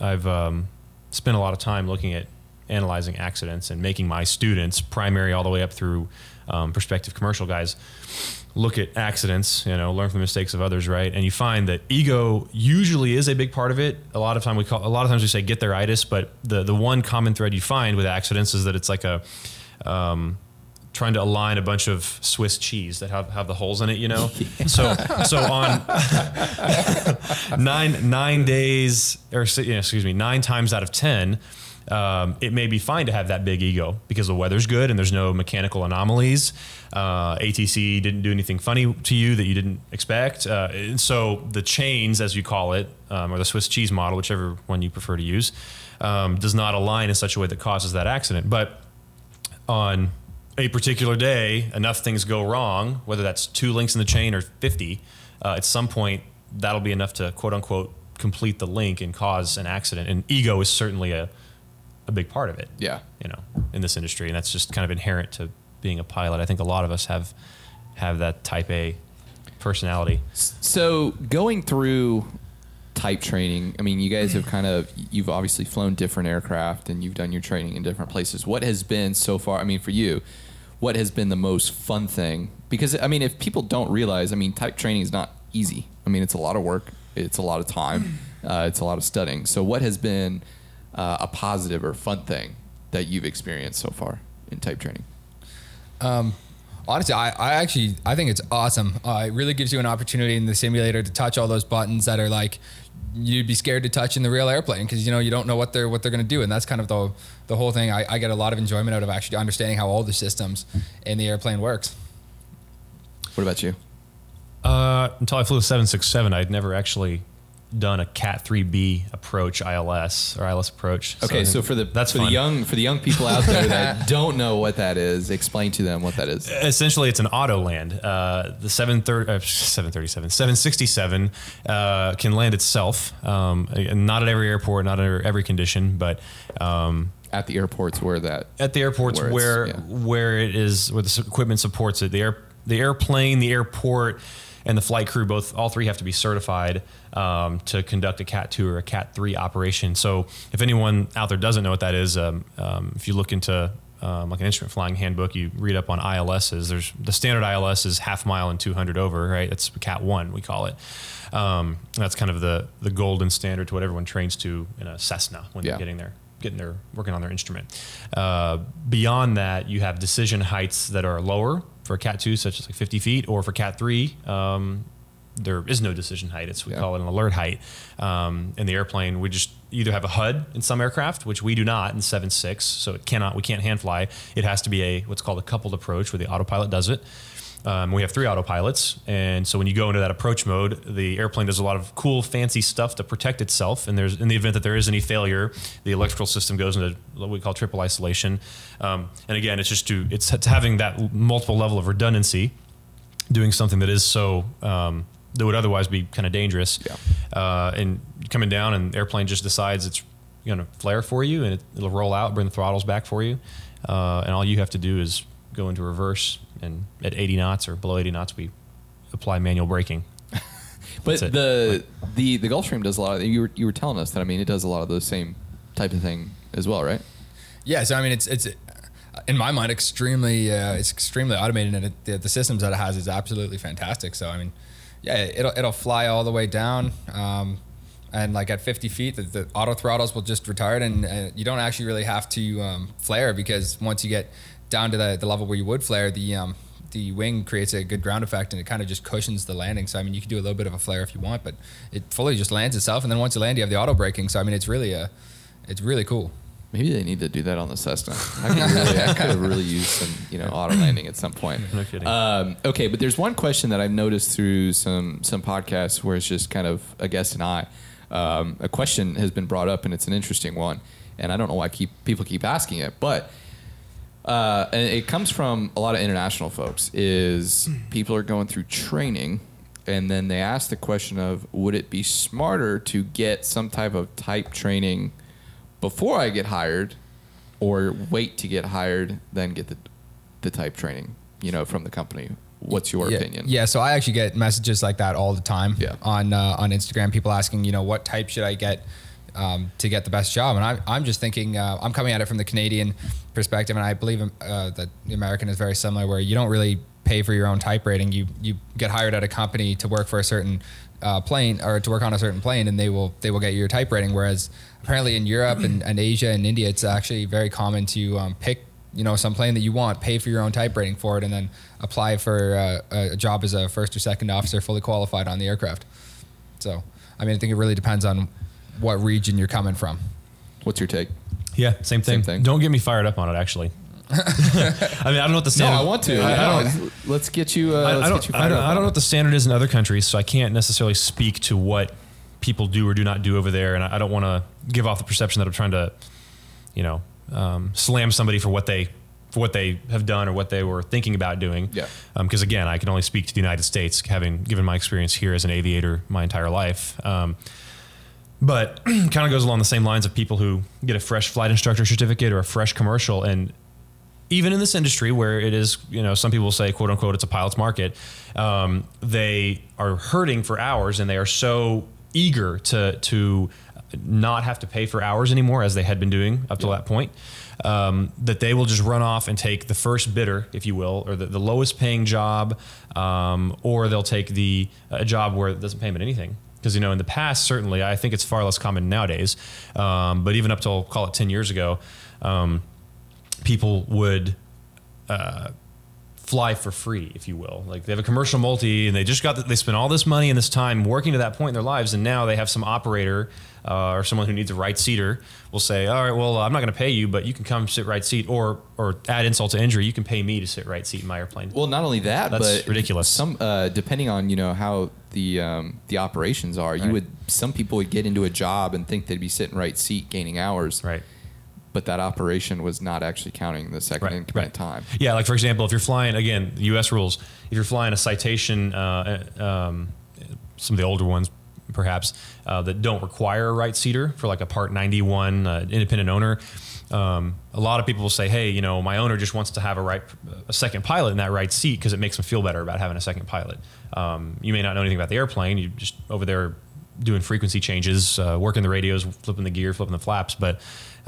I've um, spent a lot of time looking at analyzing accidents and making my students, primary all the way up through um, prospective commercial guys, look at accidents, you know, learn from the mistakes of others, right? And you find that ego usually is a big part of it. A lot of time we call, a lot of times we say get their itis, but the the one common thread you find with accidents is that it's like a um, trying to align a bunch of Swiss cheese that have, have the holes in it, you know. So so on nine nine days or you know, excuse me nine times out of ten. Um, it may be fine to have that big ego because the weather's good and there's no mechanical anomalies. Uh, ATC didn't do anything funny to you that you didn't expect. Uh, and so the chains, as you call it, um, or the Swiss cheese model, whichever one you prefer to use, um, does not align in such a way that causes that accident. But on a particular day, enough things go wrong, whether that's two links in the chain or 50, uh, at some point, that'll be enough to quote unquote complete the link and cause an accident. And ego is certainly a, a big part of it. Yeah. You know, in this industry. And that's just kind of inherent to being a pilot. I think a lot of us have have that type A personality. So going through type training, I mean, you guys have kind of you've obviously flown different aircraft and you've done your training in different places. What has been so far? I mean, for you, what has been the most fun thing? Because I mean, if people don't realize, I mean, type training is not easy. I mean, it's a lot of work. It's a lot of time. Uh, it's a lot of studying. So, what has been uh, a positive or fun thing that you've experienced so far in type training? Um, honestly, I, I actually I think it's awesome. Uh, it really gives you an opportunity in the simulator to touch all those buttons that are like you'd be scared to touch in the real airplane because you know you don't know what they're what they're going to do, and that's kind of the the whole thing. I, I get a lot of enjoyment out of actually understanding how all the systems in the airplane works. What about you? Uh, until I flew a 767, I'd never actually done a Cat 3B approach ILS or ILS approach. Okay, I so, for the that's for fun. the young for the young people out there that don't know what that is, explain to them what that is. essentially it's an auto land. Uh, the 730, uh, 737, 767 uh, can land itself. Um, not at every airport, not under every condition, but um, At the airports where that at the airports Where where it's- where, yeah. it is where the equipment supports it. The air the airplane, the airport, and the flight crew both all three have to be certified um, to conduct a Cat two or a Cat three operation. So if anyone out there doesn't know what that is, um, um, if you look into um, like an instrument flying handbook, you read up on ILSs. There's the standard ILS is half mile and 200 over, right? That's Cat one, we call it. Um, that's kind of the the golden standard to what everyone trains to in a Cessna when Yeah. they're getting there getting their working on their instrument. Uh, beyond that, you have decision heights that are lower for Cat two, such as like 50 feet, or for Cat three, um, there is no decision height. It's we Yeah. call it an alert height. Um, in the airplane, we just either have a HUD in some aircraft, which we do not in 7.6, so it cannot we can't hand fly. It has to be a what's called a coupled approach, where the autopilot does it. Um, we have three autopilots, and so when you go into that approach mode, the airplane does a lot of cool, fancy stuff to protect itself. And there's in the event that there is any failure, the electrical system goes into what we call triple isolation. Um, and again, it's just to it's it's having that multiple level of redundancy, doing something that is so um, that would otherwise be kind of dangerous. Yeah. Uh, and coming down, and the airplane just decides it's going to flare for you, and it, it'll roll out, bring the throttles back for you, uh, and all you have to do is go into reverse, and at 80 knots or below 80 knots, we apply manual braking. But That's it. the the the Gulfstream does a lot of you were you were telling us that I mean it does a lot of those same type of thing as well, right? Yeah, so I mean, it's it's in my mind extremely uh, it's extremely automated, and it, the, the systems that it has is absolutely fantastic. So I mean, yeah, it'll it'll fly all the way down, um, and like at 50 feet, the, the auto throttles will just retard, and uh, you don't actually really have to um, flare because once you get down to the, the level where you would flare, the um, the wing creates a good ground effect and it kind of just cushions the landing. So I mean, you can do a little bit of a flare if you want, but it fully just lands itself. And then once you land, you have the auto braking. So I mean, it's really a, it's really cool. Maybe they need to do that on the Cessna. I could really, I could really used some, you know, auto landing at some point. No kidding. Um, okay, but there's one question that I've noticed through some some podcasts where it's just kind of a guest and I. Um, a question has been brought up, and it's an interesting one, and I don't know why keep people keep asking it, but uh, and it comes from a lot of international folks. Is people are going through training, and then they ask the question of, would it be smarter to get some type of type training before I get hired, or wait to get hired then get the the type training, you know, from the company? What's your yeah, opinion? Yeah, so I actually get messages like that all the time Yeah. on uh, on Instagram. People asking, you know, what type should I get um, to get the best job. And I, I'm just thinking, uh, I'm coming at it from the Canadian perspective, and I believe uh, that the American is very similar, where you don't really pay for your own type rating. You you get hired at a company to work for a certain uh, plane or to work on a certain plane, and they will they will get you your type rating. Whereas apparently in Europe and, and Asia and India, it's actually very common to um, pick you know some plane that you want, pay for your own type rating for it, and then apply for uh, a job as a first or second officer, fully qualified on the aircraft. So I mean, I think it really depends on what region you're coming from. What's your take? Yeah, same thing. Same thing. Don't get me fired up on it. Actually, I mean, I don't know what the No, standard. I want to. I, I don't. Let's get you. Uh, I, let's I don't. you I don't, up I don't know what the standard is in other countries, so I can't necessarily speak to what people do or do not do over there, and I, I don't want to give off the perception that I'm trying to, you know, um, slam somebody for what they for what they have done or what they were thinking about doing. Yeah. Because again, I can only speak to the United States, having given my experience here as an aviator my entire life. Um, but kind of goes along the same lines of people who get a fresh flight instructor certificate or a fresh commercial and even in this industry where it is, you know, some people say, quote unquote, it's a pilot's market, um, they are hurting for hours and they are so eager to, to not have to pay for hours anymore as they had been doing up to that point. Um, that they will just run off and take the first bidder, if you will, or the, the lowest paying job, um, or they'll take the a job where it doesn't pay them anything. Because you know, in the past, certainly, I think it's far less common nowadays. Um, but even up till call it ten years ago, um, people would uh, fly for free, if you will. Like they have a commercial multi, and they just got the, they spent all this money and this time working to that point in their lives, and now they have some operator uh, or someone who needs a right seater will say, "All right, well, I'm not going to pay you, but you can come sit right seat," or or add insult to injury, you can pay me to sit right seat in my airplane. Well, not only that, That's but ridiculous. Some uh, depending on you know how the um, the operations are, you would some people would get into a job and think they'd be sitting right seat, gaining hours, right. but that operation was not actually counting the second Right, in command right. time. Yeah, like for example, if you're flying again, U.S. rules. If you're flying a citation, uh, um, some of the older ones, perhaps uh, that don't require a right seater for like a Part 91 uh, independent owner. Um, a lot of people will say, "Hey, you know, my owner just wants to have a right, a second pilot in that right seat because it makes them feel better about having a second pilot." Um, you may not know anything about the airplane. You just over there doing frequency changes, uh, working the radios, flipping the gear, flipping the flaps, but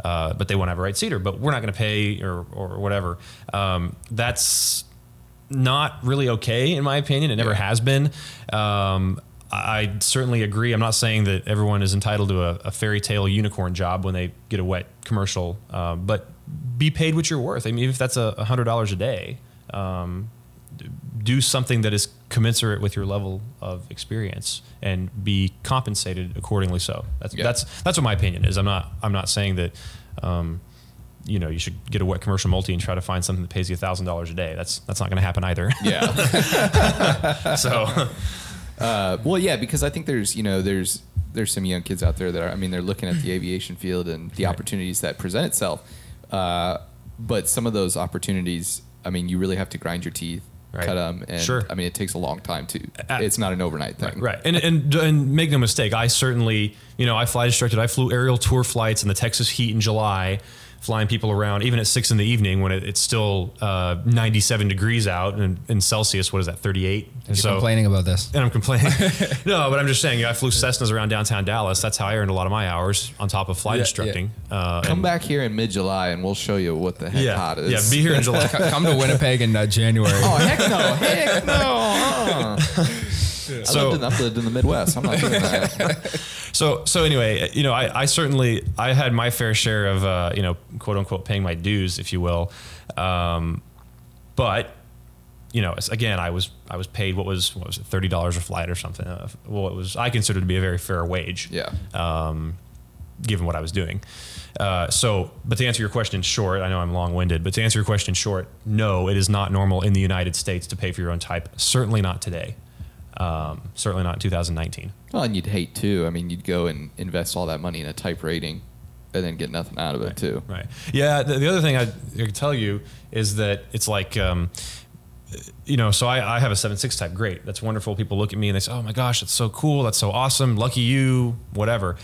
uh, but they want to have a right seater. But we're not going to pay or or whatever. Um, that's not really okay in my opinion. It never Yeah. has been. Um, I certainly agree. I'm not saying that everyone is entitled to a, a fairy tale unicorn job when they get a wet commercial, um, but be paid what you're worth. I mean, if that's a hundred dollars a day, um, do something that is commensurate with your level of experience and be compensated accordingly. So that's Yeah. that's that's what my opinion is. I'm not I'm not saying that. Um, you know, you should get a wet commercial multi and try to find something that pays you thousand dollars a day. That's that's not going to happen either. Yeah. so uh, well, yeah, because I think there's you know there's there's some young kids out there that are I mean they're looking at the aviation field and the Right. opportunities that present itself, uh, but some of those opportunities, I mean, you really have to grind your teeth. Right. Cut them, and Sure. I mean, it takes a long time to. Uh, it's not an overnight thing, Right, and, and and make no mistake, I certainly, you know, I flight instructed. I flew aerial tour flights in the Texas heat in July, flying people around even at six in the evening when it, it's still uh, 97 degrees out and in Celsius. What is that, 38? You're complaining about this. And I'm complaining. no, but I'm just saying, you know, I flew Cessnas around downtown Dallas. That's how I earned a lot of my hours on top of flight Yeah, instructing. Uh, Come back here in mid July and we'll show you what the heck Yeah, hot is. yeah. Be here in July. Come to Winnipeg in uh, January. Oh heck no! Heck no! Uh-uh. I, So- lived in, I lived in the Midwest. I'm not doing that. So so anyway, you know, I, I certainly I had my fair share of uh, you know quote unquote paying my dues, if you will, um, but you know again I was I was paid what was what was it thirty dollars a flight or something. Uh, well, it was I considered to be a very fair wage. Yeah. Um, given what I was doing. Uh, so, but to answer your question in short, I know I'm long winded, but to answer your question in short, no, it is not normal in the United States to pay for your own type. Certainly not today. Um, certainly not in 2019. Well, and you'd hate too. I mean, you'd go and invest all that money in a type rating, and then get nothing out of it too. Right. Yeah. The, the other thing I, I can tell you is that it's like, um, you know, so I, I have a seven six type. Great. That's wonderful. People look at me and they say, "Oh my gosh, that's so cool. That's so awesome. Lucky you." Whatever.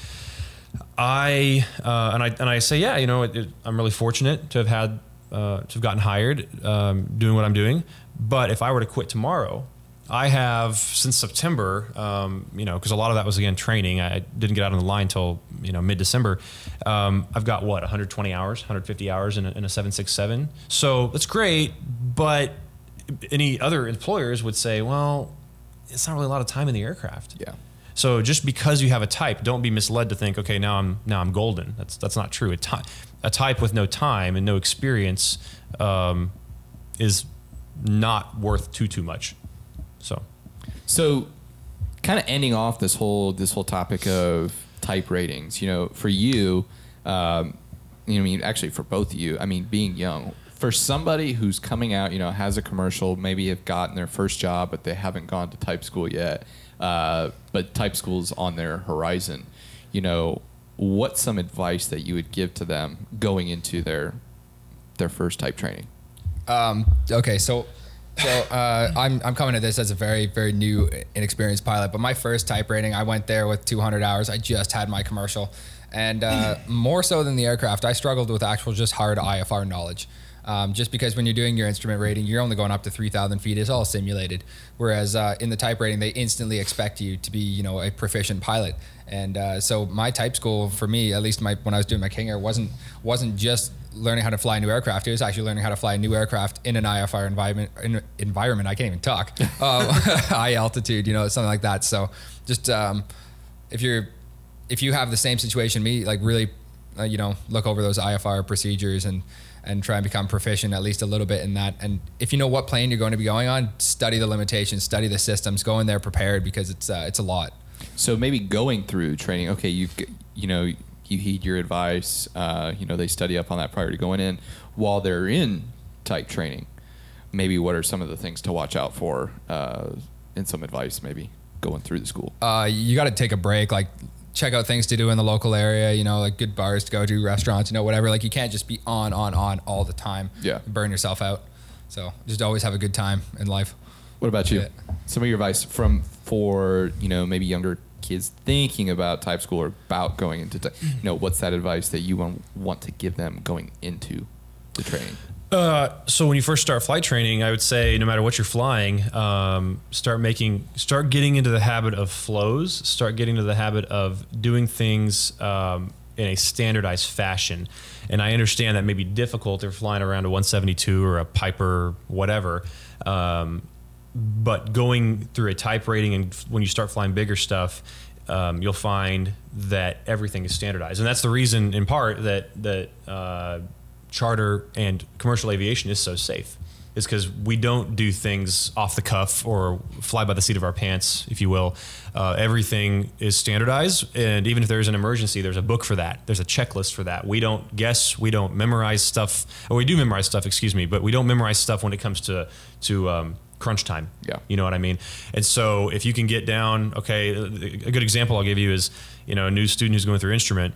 I uh, and I and I say, yeah, you know, it, it, I'm really fortunate to have had uh, to have gotten hired um, doing what I'm doing. But if I were to quit tomorrow, I have since September, um, you know, because a lot of that was again training. I didn't get out on the line until you know mid December. Um, I've got what 120 hours, 150 hours in a, in a 767. So that's great, but any other employers would say, well, it's not really a lot of time in the aircraft. Yeah. So just because you have a type, don't be misled to think, okay, now I'm now I'm golden. That's that's not true. A, ty- a type with no time and no experience um, is not worth too too much. So, So, kind of ending off this whole this whole topic of type ratings. You know, for you, um, you know, I mean, actually for both of you, I mean, being young, for somebody who's coming out, you know, has a commercial, maybe have gotten their first job, but they haven't gone to type school yet, uh, but type school's on their horizon. You know, what's some advice that you would give to them going into their their first type training? Um, okay, so so uh, I'm I'm coming at this as a very very new inexperienced pilot, but my first type rating, I went there with 200 hours. I just had my commercial, and uh, more so than the aircraft, I struggled with actual just hard IFR knowledge. Um, just because when you're doing your instrument rating, you're only going up to 3,000 feet. It's all simulated. Whereas uh, in the type rating, they instantly expect you to be, you know, a proficient pilot. And uh, so my type school, for me, at least my when I was doing my King Air, wasn't wasn't just learning how to fly a new aircraft. It was actually learning how to fly a new aircraft in an IFR environment. In, environment, I can't even talk. Um, high altitude, you know, something like that. So just um, if you're if you have the same situation, me like really, uh, you know, look over those IFR procedures and and try and become proficient at least a little bit in that. And if you know what plane you're going to be going on, study the limitations, study the systems, go in there prepared because it's uh, it's a lot. So maybe going through training, okay, you you know you heed your advice. Uh, you know they study up on that prior to going in. While they're in type training, maybe what are some of the things to watch out for? Uh, and some advice maybe going through the school. Uh, you got to take a break, like check out things to do in the local area. You know, like good bars to go to, restaurants, you know, whatever. Like you can't just be on, on, on all the time. Yeah. burn yourself out. So just always have a good time in life. What about you? Yeah. Some of your advice from for you know maybe younger kids thinking about type school or about going into type, you know what's that advice that you want want to give them going into the training? Uh, so when you first start flight training, I would say no matter what you're flying, um, start making, start getting into the habit of flows. Start getting into the habit of doing things um, in a standardized fashion. And I understand that may be difficult if you're flying around a 172 or a Piper, whatever. Um, but going through a type rating and when you start flying bigger stuff, um, you'll find that everything is standardized, and that's the reason, in part, that that uh, charter and commercial aviation is so safe. Is because we don't do things off the cuff or fly by the seat of our pants, if you will. Uh, everything is standardized, and even if there's an emergency, there's a book for that. There's a checklist for that. We don't guess, we don't memorize stuff, or we do memorize stuff, excuse me, but we don't memorize stuff when it comes to to um, crunch time. Yeah. You know what I mean? And so if you can get down, okay, a good example I'll give you is, you know, a new student who's going through instrument,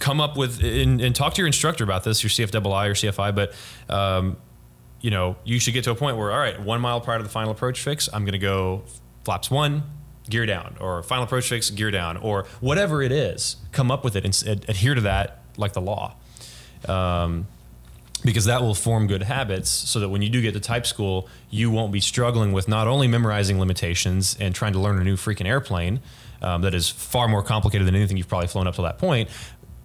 come up with and, and talk to your instructor about this, your CFII or CFI, but, um, you know, you should get to a point where, all right, one mile prior to the final approach fix, I'm going to go flaps one, gear down, or final approach fix, gear down, or whatever it is. Come up with it and ad- adhere to that like the law. Um, because that will form good habits so that when you do get to type school, you won't be struggling with not only memorizing limitations and trying to learn a new freaking airplane um, that is far more complicated than anything you've probably flown up to that point.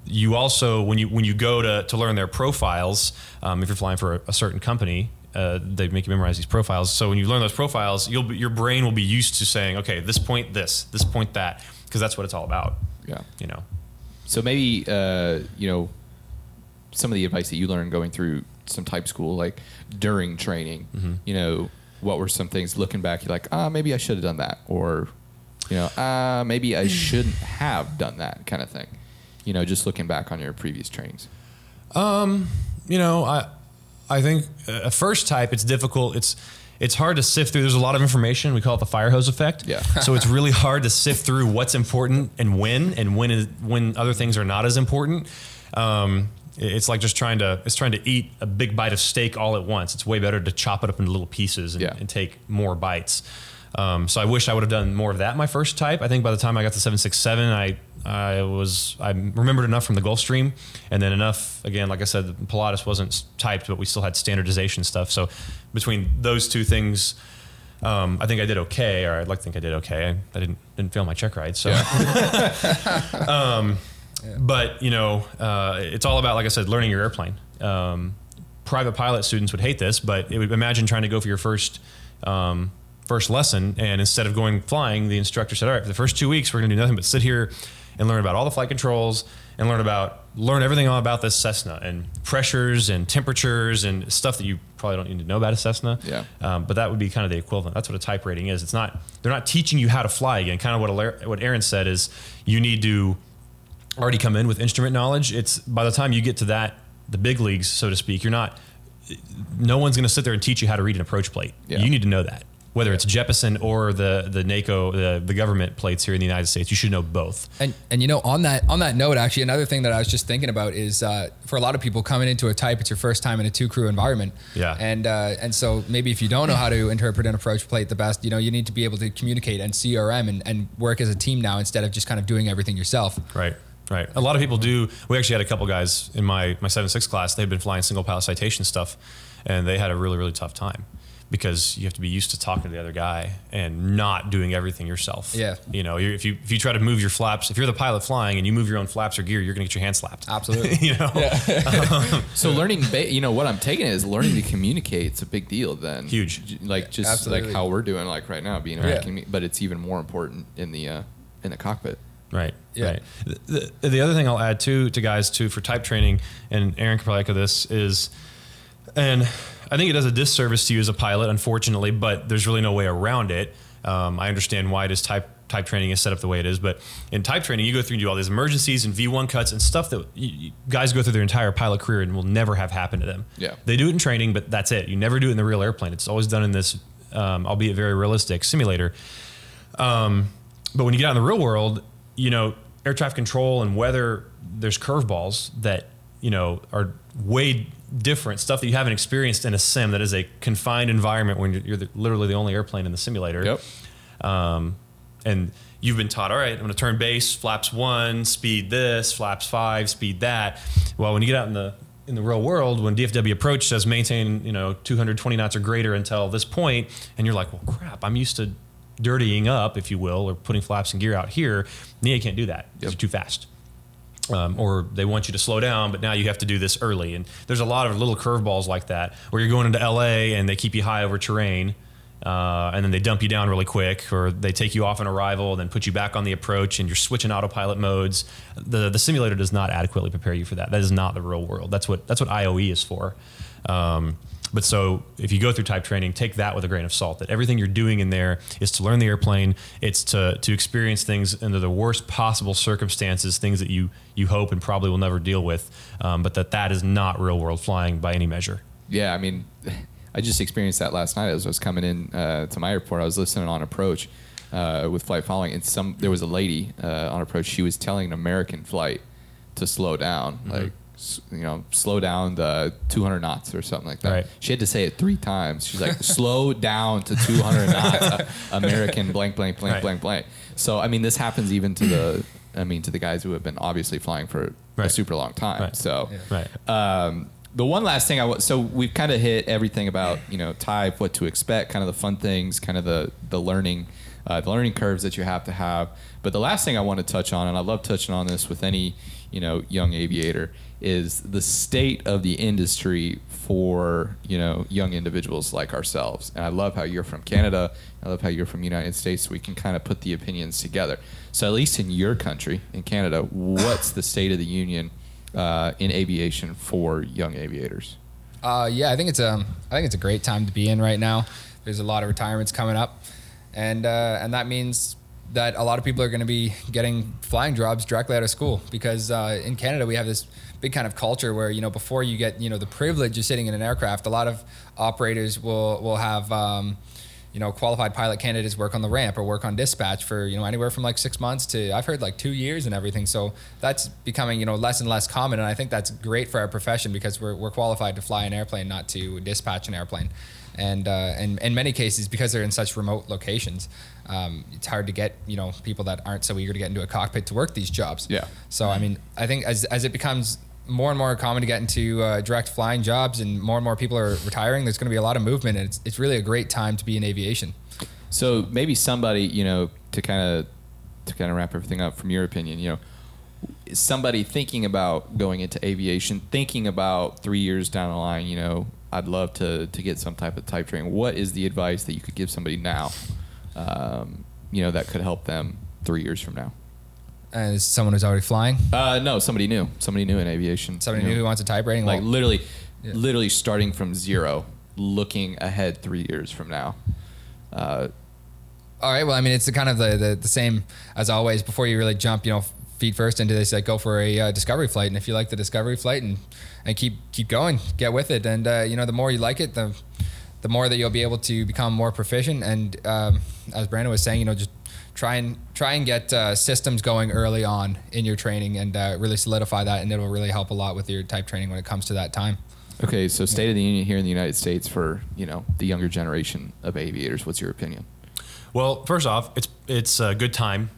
You also, when you when you go to, to learn their profiles, um, if you're flying for a, a certain company, uh, they make you memorize these profiles. So when you learn those profiles, you'll be, your brain will be used to saying, okay, this point this, this point that, because that's what it's all about. Yeah. You know. So maybe uh, you know some of the advice that you learned going through some type school, like during training. You know, what were some things looking back? You're like, ah, maybe I should have done that, or you know, ah, maybe I shouldn't have done that, kind of thing. You know, just looking back on your previous trainings. you know, I I think a first type it's difficult. It's it's hard to sift through. There's a lot of information. We call it the fire hose effect. Yeah. so it's really hard to sift through what's important and when, and when is when other things are not as important. Um, it's like just trying to it's trying to eat a big bite of steak all at once. It's way better to chop it up into little pieces and, Yeah. and take more bites. Um, so I wish I would have done more of that my first type. I think by the time I got to 767, I I was I remembered enough from the Gulfstream, and then enough again. Like I said, Pilatus wasn't typed, but we still had standardization stuff. So between those two things, Um, I think I did okay, or I'd like to think I did okay. I, I didn't didn't fail my check ride, so. um, but you know, uh, it's all about, like I said, learning your airplane. Um, private pilot students would hate this, but it would imagine trying to go for your first um, first lesson, and instead of going flying, the instructor said, "All right, for the first two weeks, we're going to do nothing but sit here and learn about all the flight controls and learn about learn everything about this Cessna and pressures and temperatures and stuff that you probably don't need to know about a Cessna. Yeah. Um, but that would be kind of the equivalent. That's what a type rating is. It's not they're not teaching you how to fly again. Kind of what what Aaron said is you need to already come in with instrument knowledge. It's by the time you get to that the big leagues, so to speak, you're not. No one's going to sit there and teach you how to read an approach plate. Yeah. You need to know that. Whether it's Jeppesen or the the NACO, the, the government plates here in the United States, you should know both. And and you know on that on that note, actually another thing that I was just thinking about is uh, for a lot of people coming into a type, it's your first time in a two crew environment. Yeah. And uh, and so maybe if you don't know how to interpret an approach plate the best, you know you need to be able to communicate and CRM and, and work as a team now instead of just kind of doing everything yourself. Right. Right. A lot of people do. We actually had a couple guys in my my seven six class. They'd been flying single pilot citation stuff, and they had a really really tough time because you have to be used to talking to the other guy and not doing everything yourself. Yeah. You know, you if you if you try to move your flaps, if you're the pilot flying and you move your own flaps or gear, you're going to get your hand slapped. Absolutely. you know. So learning, ba- you know, what I'm taking is learning to communicate. It's a big deal. Then Huge. Like just Absolutely. like how we're doing, like right now, being Yeah. around, but it's even more important in the uh, in the cockpit. Right. Yeah. Right. The, the, the other thing I'll add too to guys too for type training, and Aaron can probably echo this is, and I think it does a disservice to you as a pilot, unfortunately, but there's really no way around it. Um, I understand why it is type type training is set up the way it is, but in type training, you go through and do all these emergencies and V1 cuts and stuff that you, you- guys go through their entire pilot career and will never have happen to them. Yeah. They do it in training, but that's it. You never do it in the real airplane. It's always done in this, um, albeit very realistic simulator. Um, but when you get out in the real world, you know, air traffic control and weather, there's curveballs that, you know, are way different stuff that you haven't experienced in a sim that is a confined environment when you're, you're the, literally the only airplane in the simulator. Yep. Um, and you've been taught, all right, I'm going to turn base, flaps one, speed this, flaps five, speed that. Well, when you get out in the in the real world, when DFW approach says maintain, you know, 220 knots or greater until this point, and you're like, well, crap, I'm used to dirtying up, if you will, or putting flaps and gear out here. NEA can't do that. Yep. It's too fast. Um, or they want you to slow down, but now you have to do this early. And there's a lot of little curveballs like that where you're going into LA and they keep you high over terrain. Uh, and then they dump you down really quick, or they take you off on arrival, and then put you back on the approach, and you're switching autopilot modes. The the simulator does not adequately prepare you for that. That is not the real world. That's what that's what IOE is for. Um, but so if you go through type training, take that with a grain of salt. That everything you're doing in there is to learn the airplane. It's to to experience things under the worst possible circumstances, things that you you hope and probably will never deal with. Um, but that that is not real world flying by any measure. Yeah, I mean, I just experienced that last night as I was coming in uh, to my airport. I was listening on approach uh, with flight following, and some there was a lady uh, on approach. She was telling an American flight to slow down, Mm-hmm. like you know, slow down to 200 knots or something like that. Right. She had to say it three times. She's like, slow down to 200 knots, uh, American blank blank blank Right. blank blank. So I mean, this happens even to the. I mean, to the guys who have been obviously flying for a super long time. Right. So, Right. um, the one last thing I want, so we've kind of hit everything about you know type, what to expect, kind of the fun things, kind of the the learning, uh, the learning curves that you have to have. But the last thing I want to touch on, and I love touching on this with any you know young aviator, is the state of the industry for you know young individuals like ourselves. And I love how you're from Canada. I love how you're from United States. So we can kind of put the opinions together. So at least in your country, in Canada, what's the state of the union? uh, in aviation for young aviators? Uh, yeah, I think it's um, I think it's a great time to be in right now. There's a lot of retirements coming up, and uh, and that means that a lot of people are going to be getting flying jobs directly out of school because uh, in Canada we have this big kind of culture where you know before you get you know the privilege of sitting in an aircraft, a lot of operators will will have. Um, you know, qualified pilot candidates work on the ramp or work on dispatch for, you know, anywhere from like six months to, I've heard like two years and everything. So that's becoming, you know, less and less common. And I think that's great for our profession because we're, we're qualified to fly an airplane, not to dispatch an airplane. And, uh, and in many cases, because they're in such remote locations, um, it's hard to get, you know, people that aren't so eager to get into a cockpit to work these jobs. Yeah. So, I mean, I think as, as it becomes more and more common to get into uh, direct flying jobs, and more and more people are retiring. There's going to be a lot of movement, and it's it's really a great time to be in aviation. So maybe somebody, you know, to kind of to kind of wrap everything up from your opinion, you know, somebody thinking about going into aviation, thinking about three years down the line, you know, I'd love to to get some type of type training. What is the advice that you could give somebody now, um, you know, that could help them three years from now? As someone who's already flying, Uh, no, somebody new, somebody new in aviation, somebody new who wants a type rating, like well, literally, Yeah. literally starting from zero, looking ahead three years from now. Uh, All right. Well, I mean, it's the kind of the, the, the same as always. Before you really jump, you know, feet first into this, like go for a uh, discovery flight, and if you like the discovery flight, and and keep keep going, get with it, and uh, you know, the more you like it, the the more that you'll be able to become more proficient. And um, as Brandon was saying, you know, just try and try and get uh, systems going early on in your training, and uh, really solidify that, and it'll really help a lot with your type training when it comes to that time. Okay, so State of the Union here in the United States for you know the younger generation of aviators. What's your opinion? Well, first off, it's it's a good time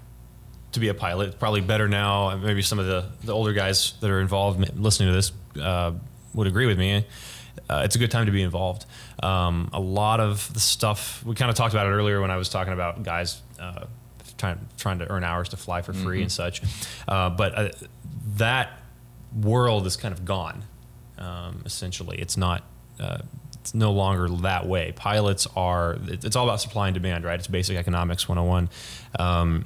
to be a pilot. It's probably better now. Maybe some of the, the older guys that are involved listening to this uh, would agree with me. Uh, it's a good time to be involved. Um, a lot of the stuff we kind of talked about it earlier when I was talking about guys uh, trying trying to earn hours to fly for free and such. Uh, but uh, that world is kind of gone. Um, essentially, it's not. Uh, it's no longer that way. Pilots are. It's all about supply and demand, right? It's basic economics 101. Um,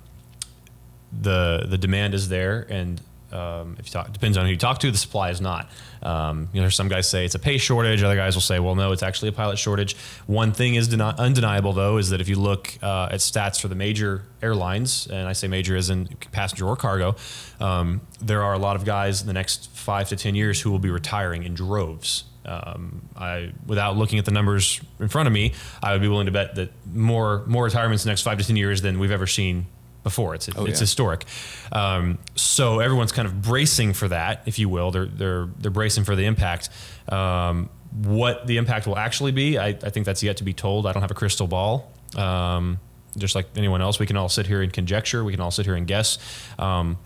the the demand is there, and um, if you talk, depends on who you talk to, the supply is not. Um, you know, some guys say it's a pay shortage. Other guys will say, well, no, it's actually a pilot shortage. One thing is deni- undeniable, though, is that if you look uh, at stats for the major airlines, and I say major as in passenger or cargo, um, there are a lot of guys in the next five to ten years who will be retiring in droves. Um, I, without looking at the numbers in front of me, I would be willing to bet that more more retirements in the next five to ten years than we've ever seen before. It's Oh, it's yeah. historic. Um, so everyone's kind of bracing for that, if you will. They're they're they're bracing for the impact. Um, what the impact will actually be, I, I think that's yet to be told. I don't have a crystal ball. Um, just like anyone else, we can all sit here and conjecture. We can all sit here and guess. Um,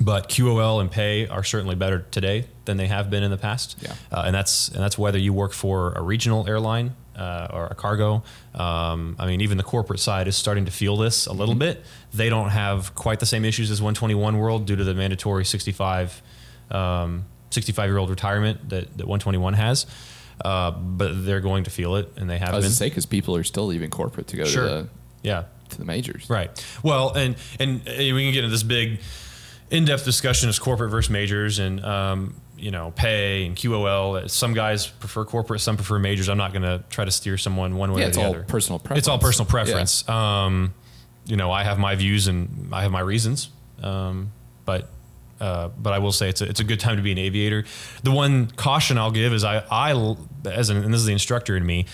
but QOL and pay are certainly better today than they have been in the past. Yeah. Uh, and that's and that's whether you work for a regional airline uh, or a cargo. Um, I mean, even the corporate side is starting to feel this a little bit. They don't have quite the same issues as 121 World due to the mandatory 65 um, 65 year old retirement that, that 121 has. Uh, but they're going to feel it, and they have I was been. to say because people are still leaving corporate to go Sure. to the yeah. to the majors. Right. Well, and and we can get into this big, in-depth discussion of corporate versus majors and um, you know pay and QOL. Some guys prefer corporate, some prefer majors. I'm not going to try to steer someone one way Yeah, or it's all personal preference It's all personal preference. Um, you know, I have my views and I have my reasons, um, but. Uh, but I will say it's a, it's a good time to be an aviator. The one caution I'll give is I, I as an, and this is the instructor in me,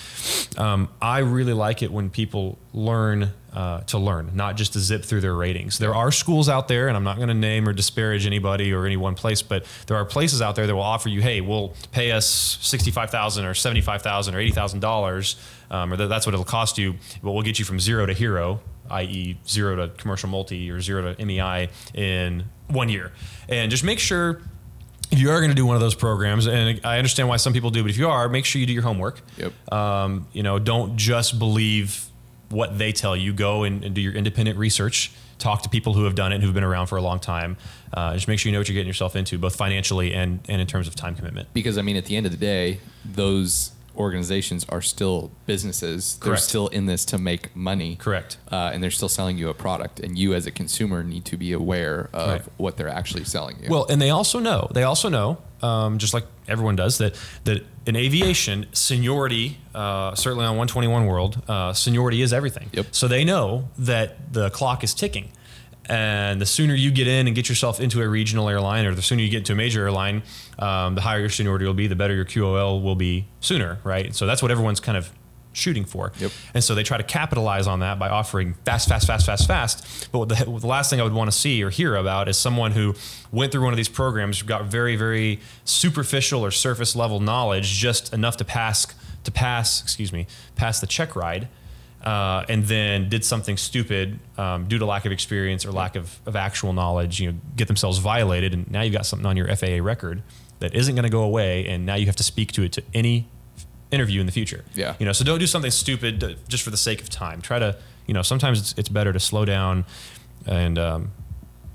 um, I really like it when people learn uh, to learn, not just to zip through their ratings. There are schools out there, and I'm not going to name or disparage anybody or any one place, but there are places out there that will offer you, hey, we'll pay us sixty-five thousand or seventy-five thousand or eighty thousand dollars, um, or that, that's what it'll cost you, but we'll get you from zero to hero, i.e., zero to commercial multi or zero to MEI in one year, and just make sure if you are going to do one of those programs, and I understand why some people do, but if you are, make sure you do your homework. Yep. Um, you know, don't just believe what they tell you. Go and, and do your independent research. Talk to people who have done it, and who've been around for a long time. Uh, just make sure you know what you're getting yourself into, both financially and, and in terms of time commitment. Because I mean, at the end of the day, those organizations are still businesses. They're still in this to make money. Correct. Uh, and they're still selling you a product, and you as a consumer need to be aware of Right. what they're actually selling you. Well, and they also know, they also know, um, just like everyone does, that that in aviation, seniority, uh, certainly on 121 World, uh, seniority is everything. Yep. So they know that the clock is ticking. And the sooner you get in and get yourself into a regional airline, or the sooner you get into a major airline, um, the higher your seniority will be, the better your QOL will be sooner, right? So that's what everyone's kind of shooting for. Yep. And so they try to capitalize on that by offering fast, fast, fast, fast, fast. But the, the last thing I would want to see or hear about is someone who went through one of these programs, got very, very superficial or surface level knowledge, just enough to pass to pass, excuse me, pass the check ride. Uh, and then did something stupid um, due to lack of experience or lack of, of actual knowledge, you know, get themselves violated, and now you've got something on your FAA record that isn't going to go away, and now you have to speak to it to any interview in the future. Yeah. You know, so don't do something stupid to, just for the sake of time. Try to, you know, sometimes it's, it's better to slow down and, um,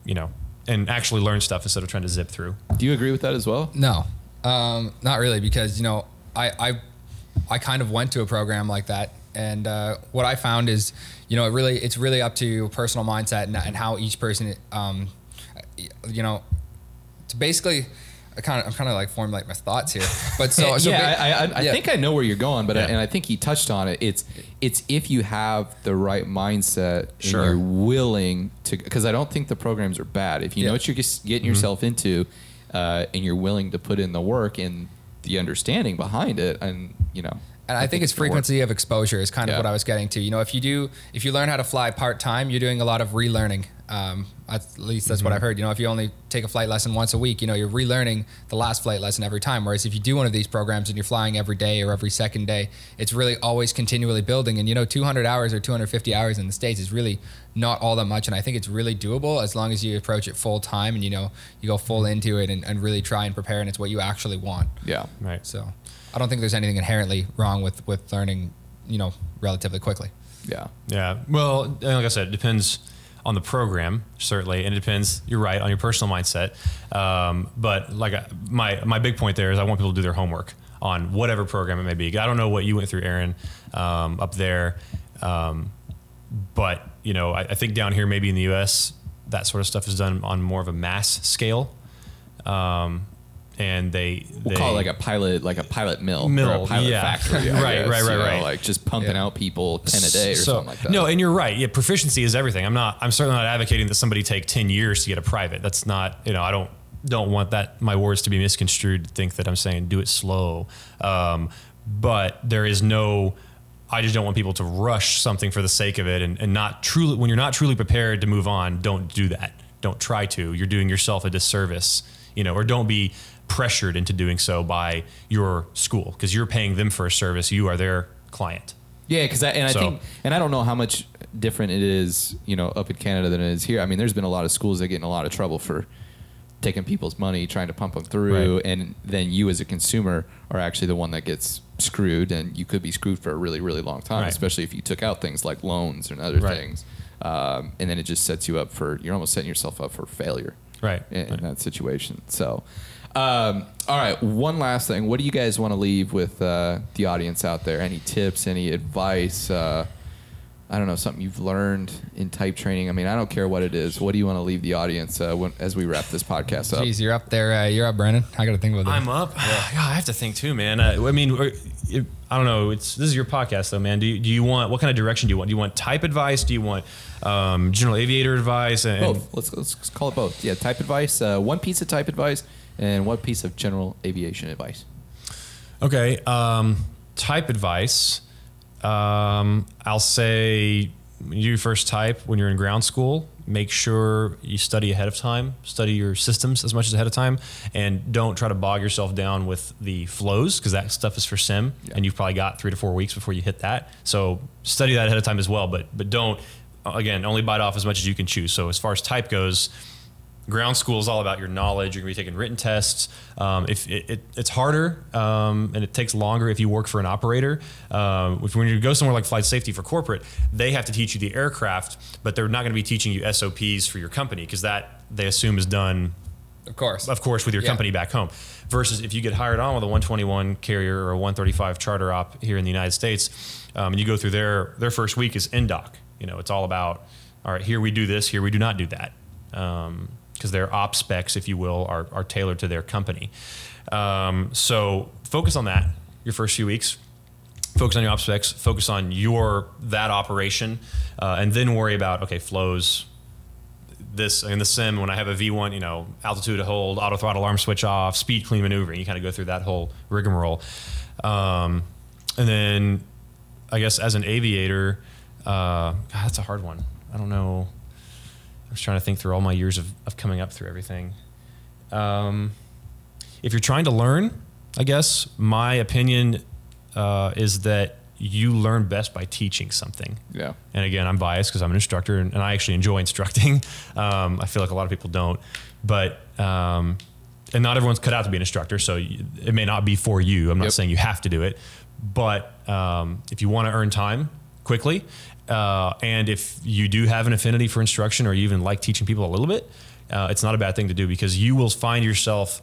you know, and actually learn stuff instead of trying to zip through. Do you agree with that as well? No, um, not really, because you know I, I I kind of went to a program like that, and uh, what I found is you know it really it's really up to your personal mindset and, and how each person um, you know to basically. I kind of, I'm kind of like formulating my thoughts here, but so, so yeah, ba- I, I, I yeah. think I know where you're going, but I, and I think he touched on it. It's it's if you have the right mindset Sure. and you're willing to, because I don't think the programs are bad. If you Yeah. know what you're getting yourself into, uh, and you're willing to put in the work and the understanding behind it, and you know, And I, think, it's frequency of exposure is kind of what I was getting to. You know, if you do, if you learn how to fly part time, you're doing a lot of relearning. Um, at least that's what Mm-hmm. I've heard. You know, if you only take a flight lesson once a week, you know, you're relearning the last flight lesson every time. Whereas if you do one of these programs and you're flying every day or every second day, it's really always continually building. And you know, 200 hours or 250 hours in the states is really not all that much. And I think it's really doable as long as you approach it full time and you know you go full into it and, and really try and prepare and it's what you actually want. yeah, Right. So I don't think there's anything inherently wrong with with learning, you know, relatively quickly. yeah, Yeah. Well, like I said, it depends on the program certainly, and it depends. You're right on your personal mindset. Um, but like I- my my big point there is I want people to do their homework on whatever program it may be. I don't know what you went through, Aaron, um, up there, um, but you know I, I think down here maybe in the U.S. that sort of stuff is done on more of a mass scale. Um, and they we'll call it like a pilot, like a pilot mill, or Mill, a pilot yeah. factory, I Right, guess, right, you right, know, right. Like just pumping Yeah. out people ten a day or So- something like that. No, and you're right. Yeah, proficiency is everything. I'm not. I'm certainly not advocating that somebody take ten years to get a private. That's not. You know, I don't don't want that my words to be misconstrued to think that I'm saying do it slow. Um, but there is no. I just don't want people to rush something for the sake of it and, and not truly when you're not truly prepared to move on. Don't do that. Don't try to. You're doing yourself a disservice. You know, or don't be pressured into doing so by your school because you're paying them for a service. You are their client. Yeah, because I, and I So- think, and I don't know how much different it is, you know, up in Canada than it is here. I mean, there's been a lot of schools that get in a lot of trouble for taking people's money, trying to pump them through, Right. and then you as a consumer are actually the one that gets screwed, and you could be screwed for a really, really long time, Right. especially if you took out things like loans and other Right. things, um, and then it just sets you up for you're almost setting yourself up for failure Right. in, in that situation. So, um, all right, one last thing. What do you guys want to leave with uh, the audience out there? Any tips? Any advice? Uh, I don't know something you've learned in type training. I mean, I don't care what it is. What do you want to leave the audience uh, when, as we wrap this podcast up? Jeez, you're up there. Uh, you're up, Brandon. I got to think about that. I'm up. God, I have to think too, man. I, I mean, it- I don't know. It's this is your podcast, though, man. Do you, do you want what kind of direction do you want? Do you want type advice? Do you want um, general aviator advice? And, and- Both. Let's, let's call it both. Yeah, type advice. Uh, one piece of type advice and what piece of general aviation advice. Okay. Um, type advice. Um, I'll say when you first type when you're in ground school, make sure you study ahead of time, study your systems as much as ahead of time, and don't try to bog yourself down with the flows because that stuff is for sim, and you've probably got three to four weeks before you hit that. So study that ahead of time as well, but but don't again only bite off as much as you can choose. So as far as type goes, ground school is all about your knowledge. You're going to be taking written tests. Um, if it, it, it's harder um, and it takes longer if you work for an operator. Um, if when you go somewhere like flight safety for corporate, they have to teach you the aircraft, but they're not going to be teaching you SOPs for your company because that they assume is done of course. of course, with your Yeah. company back home. Versus if you get hired on with a 121 carrier or a 135 charter op here in the United States, um, and you go through their their first week is INDOC. You know, it's all about all right. Here we do this. Here we do not do that. Because their op specs, if you will, are, are tailored to their company. Um, so focus on that your first few weeks focus on your op specs, focus on your that operation, uh, and then worry about okay flows. This in the sim when I have a V1, you know, altitude hold, auto throttle arm switch off, speed clean maneuvering. You kind of go through that whole rigmarole, um, and then I guess as an aviator, uh, God, that's a hard one. I don't know. I was trying to think through all my years of, of coming up through everything. Um, if you're trying to learn, I guess my opinion uh, is that you learn best by teaching something. Yeah. And again, I'm biased because I'm an instructor and, and I actually enjoy instructing. Um, I feel like a lot of people don't, but um, and not everyone's cut out to be an instructor, so it may not be for you. I'm not Yep. saying you have to do it, but um, if you want to earn time quickly, uh, and if you do have an affinity for instruction or you even like teaching people a little bit, uh, it's not a bad thing to do because you will find yourself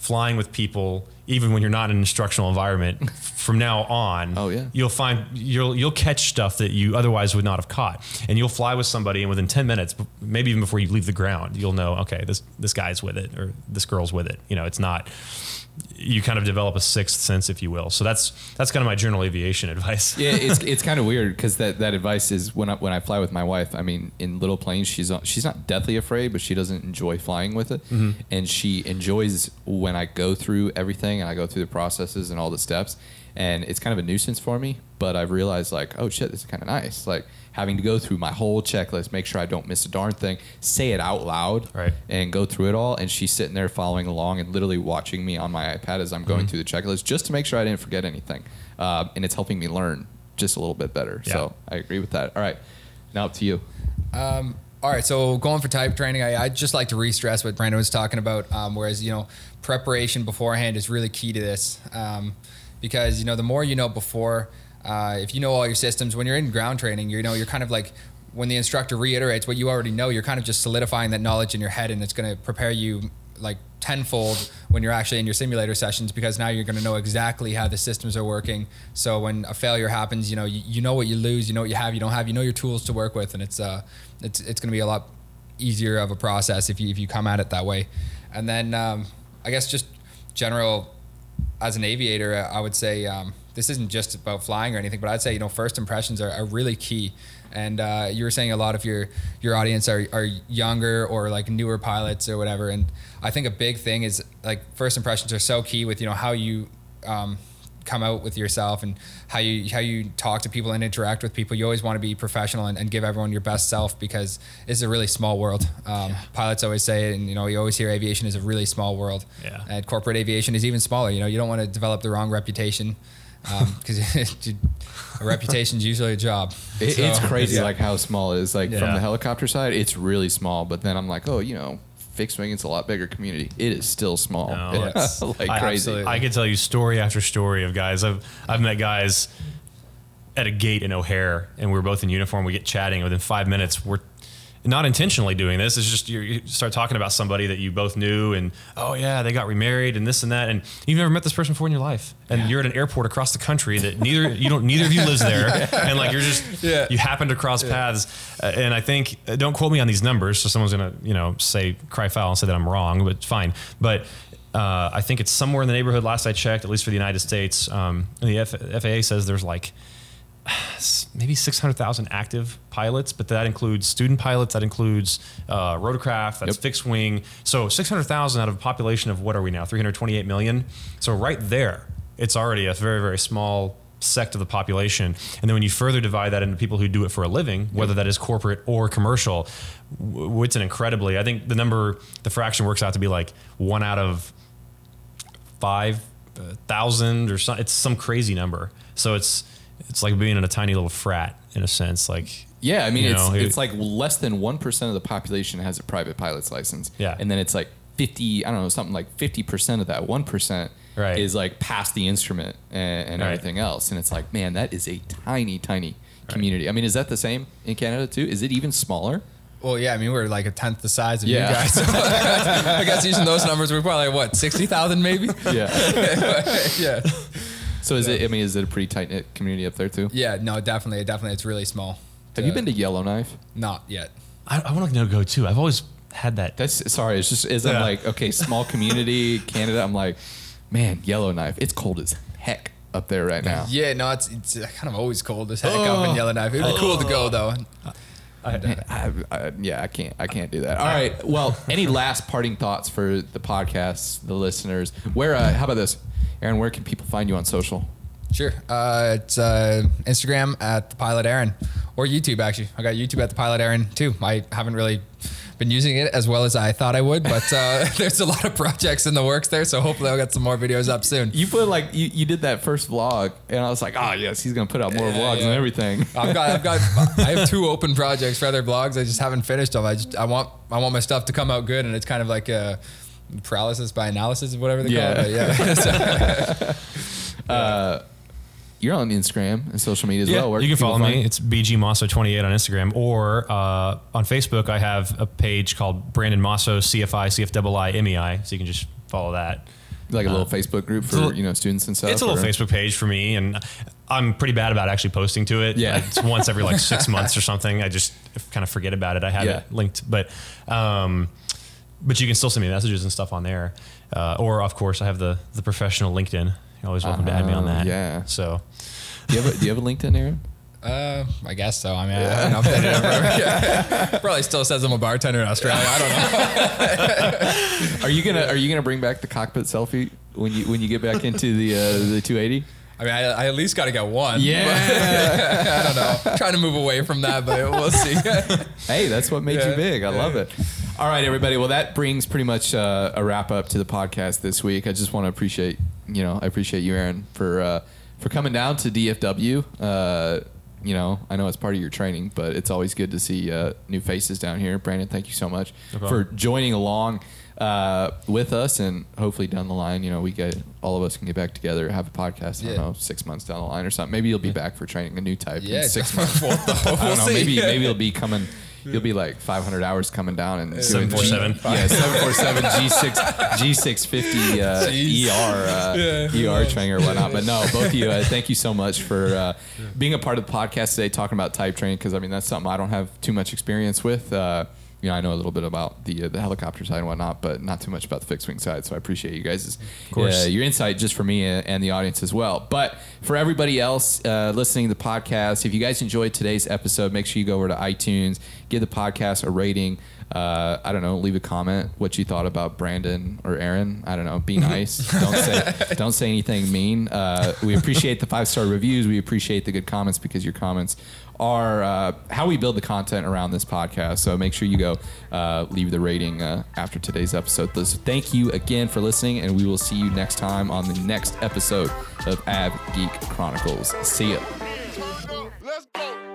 flying with people even when you're not in an instructional environment from now on. Oh, yeah. you'll find you'll you'll catch stuff that you otherwise would not have caught. And you'll fly with somebody and within 10 minutes maybe even before you leave the ground you'll know okay this this guy's with it or this girl's with it. You know it's not you kind of develop a sixth sense if you will so that's that's kind of my general aviation advice yeah, it's it's kind of weird because that, that advice is when I, when I fly with my wife. I mean, in little planes, she's she's not deathly afraid, but she doesn't enjoy flying with it, mm-hmm. and she enjoys when I go through everything and I go through the processes and all the steps, and it's kind of a nuisance for me. But I've realized like, oh shit, this is kind of nice. Like having to go through my whole checklist, make sure I don't miss a darn thing, say it out loud, Right. and go through it all. And she's sitting there following along and literally watching me on my iPad as I'm going through the checklist just to make sure I didn't forget anything. Uh, and it's helping me learn just a little bit better. Yeah. So I agree with that. All right. Now up to you. Um, all right, so going for type training, I, I'd just like to re-stress what Brandon was talking about. Um, whereas you know, preparation beforehand is really key to this, um, because you know the more you know before, uh, if you know all your systems, when you're in ground training, you know you're kind of like when the instructor reiterates what you already know, you're kind of just solidifying that knowledge in your head, and it's going to prepare you like tenfold when you're actually in your simulator sessions because now you're going to know exactly how the systems are working. So when a failure happens, you know you, you know what you lose, you know what you have, you don't have, you know your tools to work with, and it's uh it's it's going to be a lot easier of a process if you if you come at it that way. And then um, I guess just general as an aviator, I would say um, this isn't just about flying or anything, but I'd say you know first impressions are, are really key. And uh, you were saying a lot of your your audience are, are younger or like newer pilots or whatever. And I think a big thing is like first impressions are so key with you know how you um, come out with yourself and how you how you talk to people and interact with people. You always want to be professional and, and give everyone your best self because it's a really small world. Um, Pilots always say it, and you know you always hear aviation is a really small world. Yeah. And corporate aviation is even smaller. You know you don't want to develop the wrong reputation Um, because a reputation's usually a job. It, So, it's crazy yeah. like how small it is. Like from the helicopter side, it's really small. But then I'm like, oh, you know, fixed wing, it's a lot bigger community. It is still small. No, It's like I- crazy. absolutely. I could tell you story after story of guys. I've I've met guys at a gate in O'Hare, and we were both in uniform. We get chatting. And within five minutes, we're not intentionally doing this. It's just you, start talking about somebody that you both knew, and oh yeah, they got remarried and this and that, and you've never met this person before in your life, and you're at an airport across the country that neither you don't neither of you lives there, and like you're just Yeah. you happen to cross paths, uh, and I think uh, don't quote me on these numbers, so someone's gonna you know say cry foul and say that I'm wrong, but fine, but. Uh, I think it's somewhere in the neighborhood. Last I checked, at least for the United States, um, the F- FAA says there's like maybe 600,000 active pilots, but that includes student pilots, that includes uh, rotorcraft, that's Yep. fixed wing. So 600,000 out of a population of what are we now? 328 million. So right there, it's already a very, very small sect of the population. And then when you further divide that into people who do it for a living, whether that is corporate or commercial, w- it's an incredibly, I think the number, the fraction works out to be like one out of five uh, or something. It's some crazy number. So it's it's like being in a tiny little frat in a sense. Like Yeah, I mean, You it's know, it- it's like less than one percent of the population has a private pilot's license. Yeah. and then it's like fifty. I don't know, something like fifty percent of that one percent Right. is like past the instrument and, and Right. everything else. And it's like, man, that is a tiny, tiny community. I mean, is that the same in Canada too? Is it even smaller? Well, yeah, I mean we're like a tenth the size of Yeah. you guys. So I guess using those numbers, we're probably what sixty thousand maybe. Yeah. yeah. So is it? I mean, is it a pretty tight knit community up there too? Yeah, no, definitely, definitely, it's really small. Have you been to Yellowknife? Not yet. I, I want to go too. I've always had that. That's sorry. It's just as I'm like, okay, small community, Canada. I'm like, man, Yellowknife. It's cold as heck up there right now. Yeah, no, it's it's kind of always cold as heck up in Yellowknife. It'd be cool to go though. Man, I, I, yeah, I can't. I can't do that. All right. Well, any last parting thoughts for the podcast, the listeners? Where? Uh, how about this, Aaron? Where can people find you on social? Sure. Uh, it's uh, Instagram at the Pilot Aaron or YouTube actually. I got YouTube at the Pilot Aaron too. I haven't really been using it as well as I thought I would, but uh, there's a lot of projects in the works there, so hopefully I'll get some more videos up soon. You put like you, you did that first vlog, and I was like, oh yes, he's gonna put out more Yeah, vlogs yeah. and everything. I've got, I've got, I have two open projects for other vlogs. I just haven't finished them. I just, I want, I want my stuff to come out good, and it's kind of like a paralysis by analysis, whatever they Yeah. call it. Yeah. So- You're on Instagram and social media as Yeah, well. Where you can people follow me. find- It's BG Mosso 28 on Instagram or uh, on Facebook. I have a page called Brandon Mosso CFI CFII MEI, so you can just follow that. like a little Facebook group for little- you know students and stuff. It's a little or- Facebook page for me, and I'm pretty bad about actually posting to it. Yeah. it's once every like six months or something. I just kind of forget about it. I have Yeah. it linked, but um, but you can still send me messages and stuff on there. Uh, or of course, I have the the professional LinkedIn. You're always welcome to add me on Uh-huh, that. yeah. So Do you have a, do you have a LinkedIn, Aaron? Uh, I guess so. I mean, I haven't updated it forever. Yeah. Probably still says I'm a bartender in Australia. I don't know. Are you gonna Are you gonna bring back the cockpit selfie when you when you get back into the uh, the 280? I mean, I, I at least got to get one. Yeah. I don't know. trying to move away from that, but we'll see. Hey, that's what made you big. I love it. All right, everybody. Well, that brings pretty much uh, a wrap up to the podcast this week. I just want to appreciate you know I appreciate you, Aaron, for uh, for coming down to DFW. Uh, you know, I know it's part of your training, but it's always good to see uh, new faces down here. Brandon, thank you so much No for joining along uh, with us, and hopefully down the line, you know, we get all of us can get back together, have a podcast. I don't know, six months down the line or something. Maybe you'll be back for training a new type yeah, in six months. What the, we'll I don't know. see. Maybe maybe it'll be coming. You'll be like 500 hours coming down and doing 747. G- Yeah, 747 G6 G650 uh, ER uh, Yeah. ER training or whatnot. But no, both of you, uh, thank you so much for uh, being a part of the podcast today, talking about type training because I mean that's something I don't have too much experience with. Uh, you know, I know a little bit about the uh, the helicopter side and whatnot, but not too much about the fixed wing side. So I appreciate you guys' course. uh, your insight just for me and, and the audience as well. But for everybody else uh, listening to the podcast, if you guys enjoyed today's episode, make sure you go over to iTunes, give the podcast a rating. Uh, I don't know, leave a comment what you thought about Brandon or Aaron. I don't know, be nice. don't say don't say anything mean. Uh, we appreciate the five star reviews. We appreciate the good comments because your comments are uh, how we build the content around this podcast. So make sure you go uh, leave the rating uh, after today's episode. So thank you again for listening, and we will see you next time on the next episode of Av Geek Chronicles. See ya. Let's go.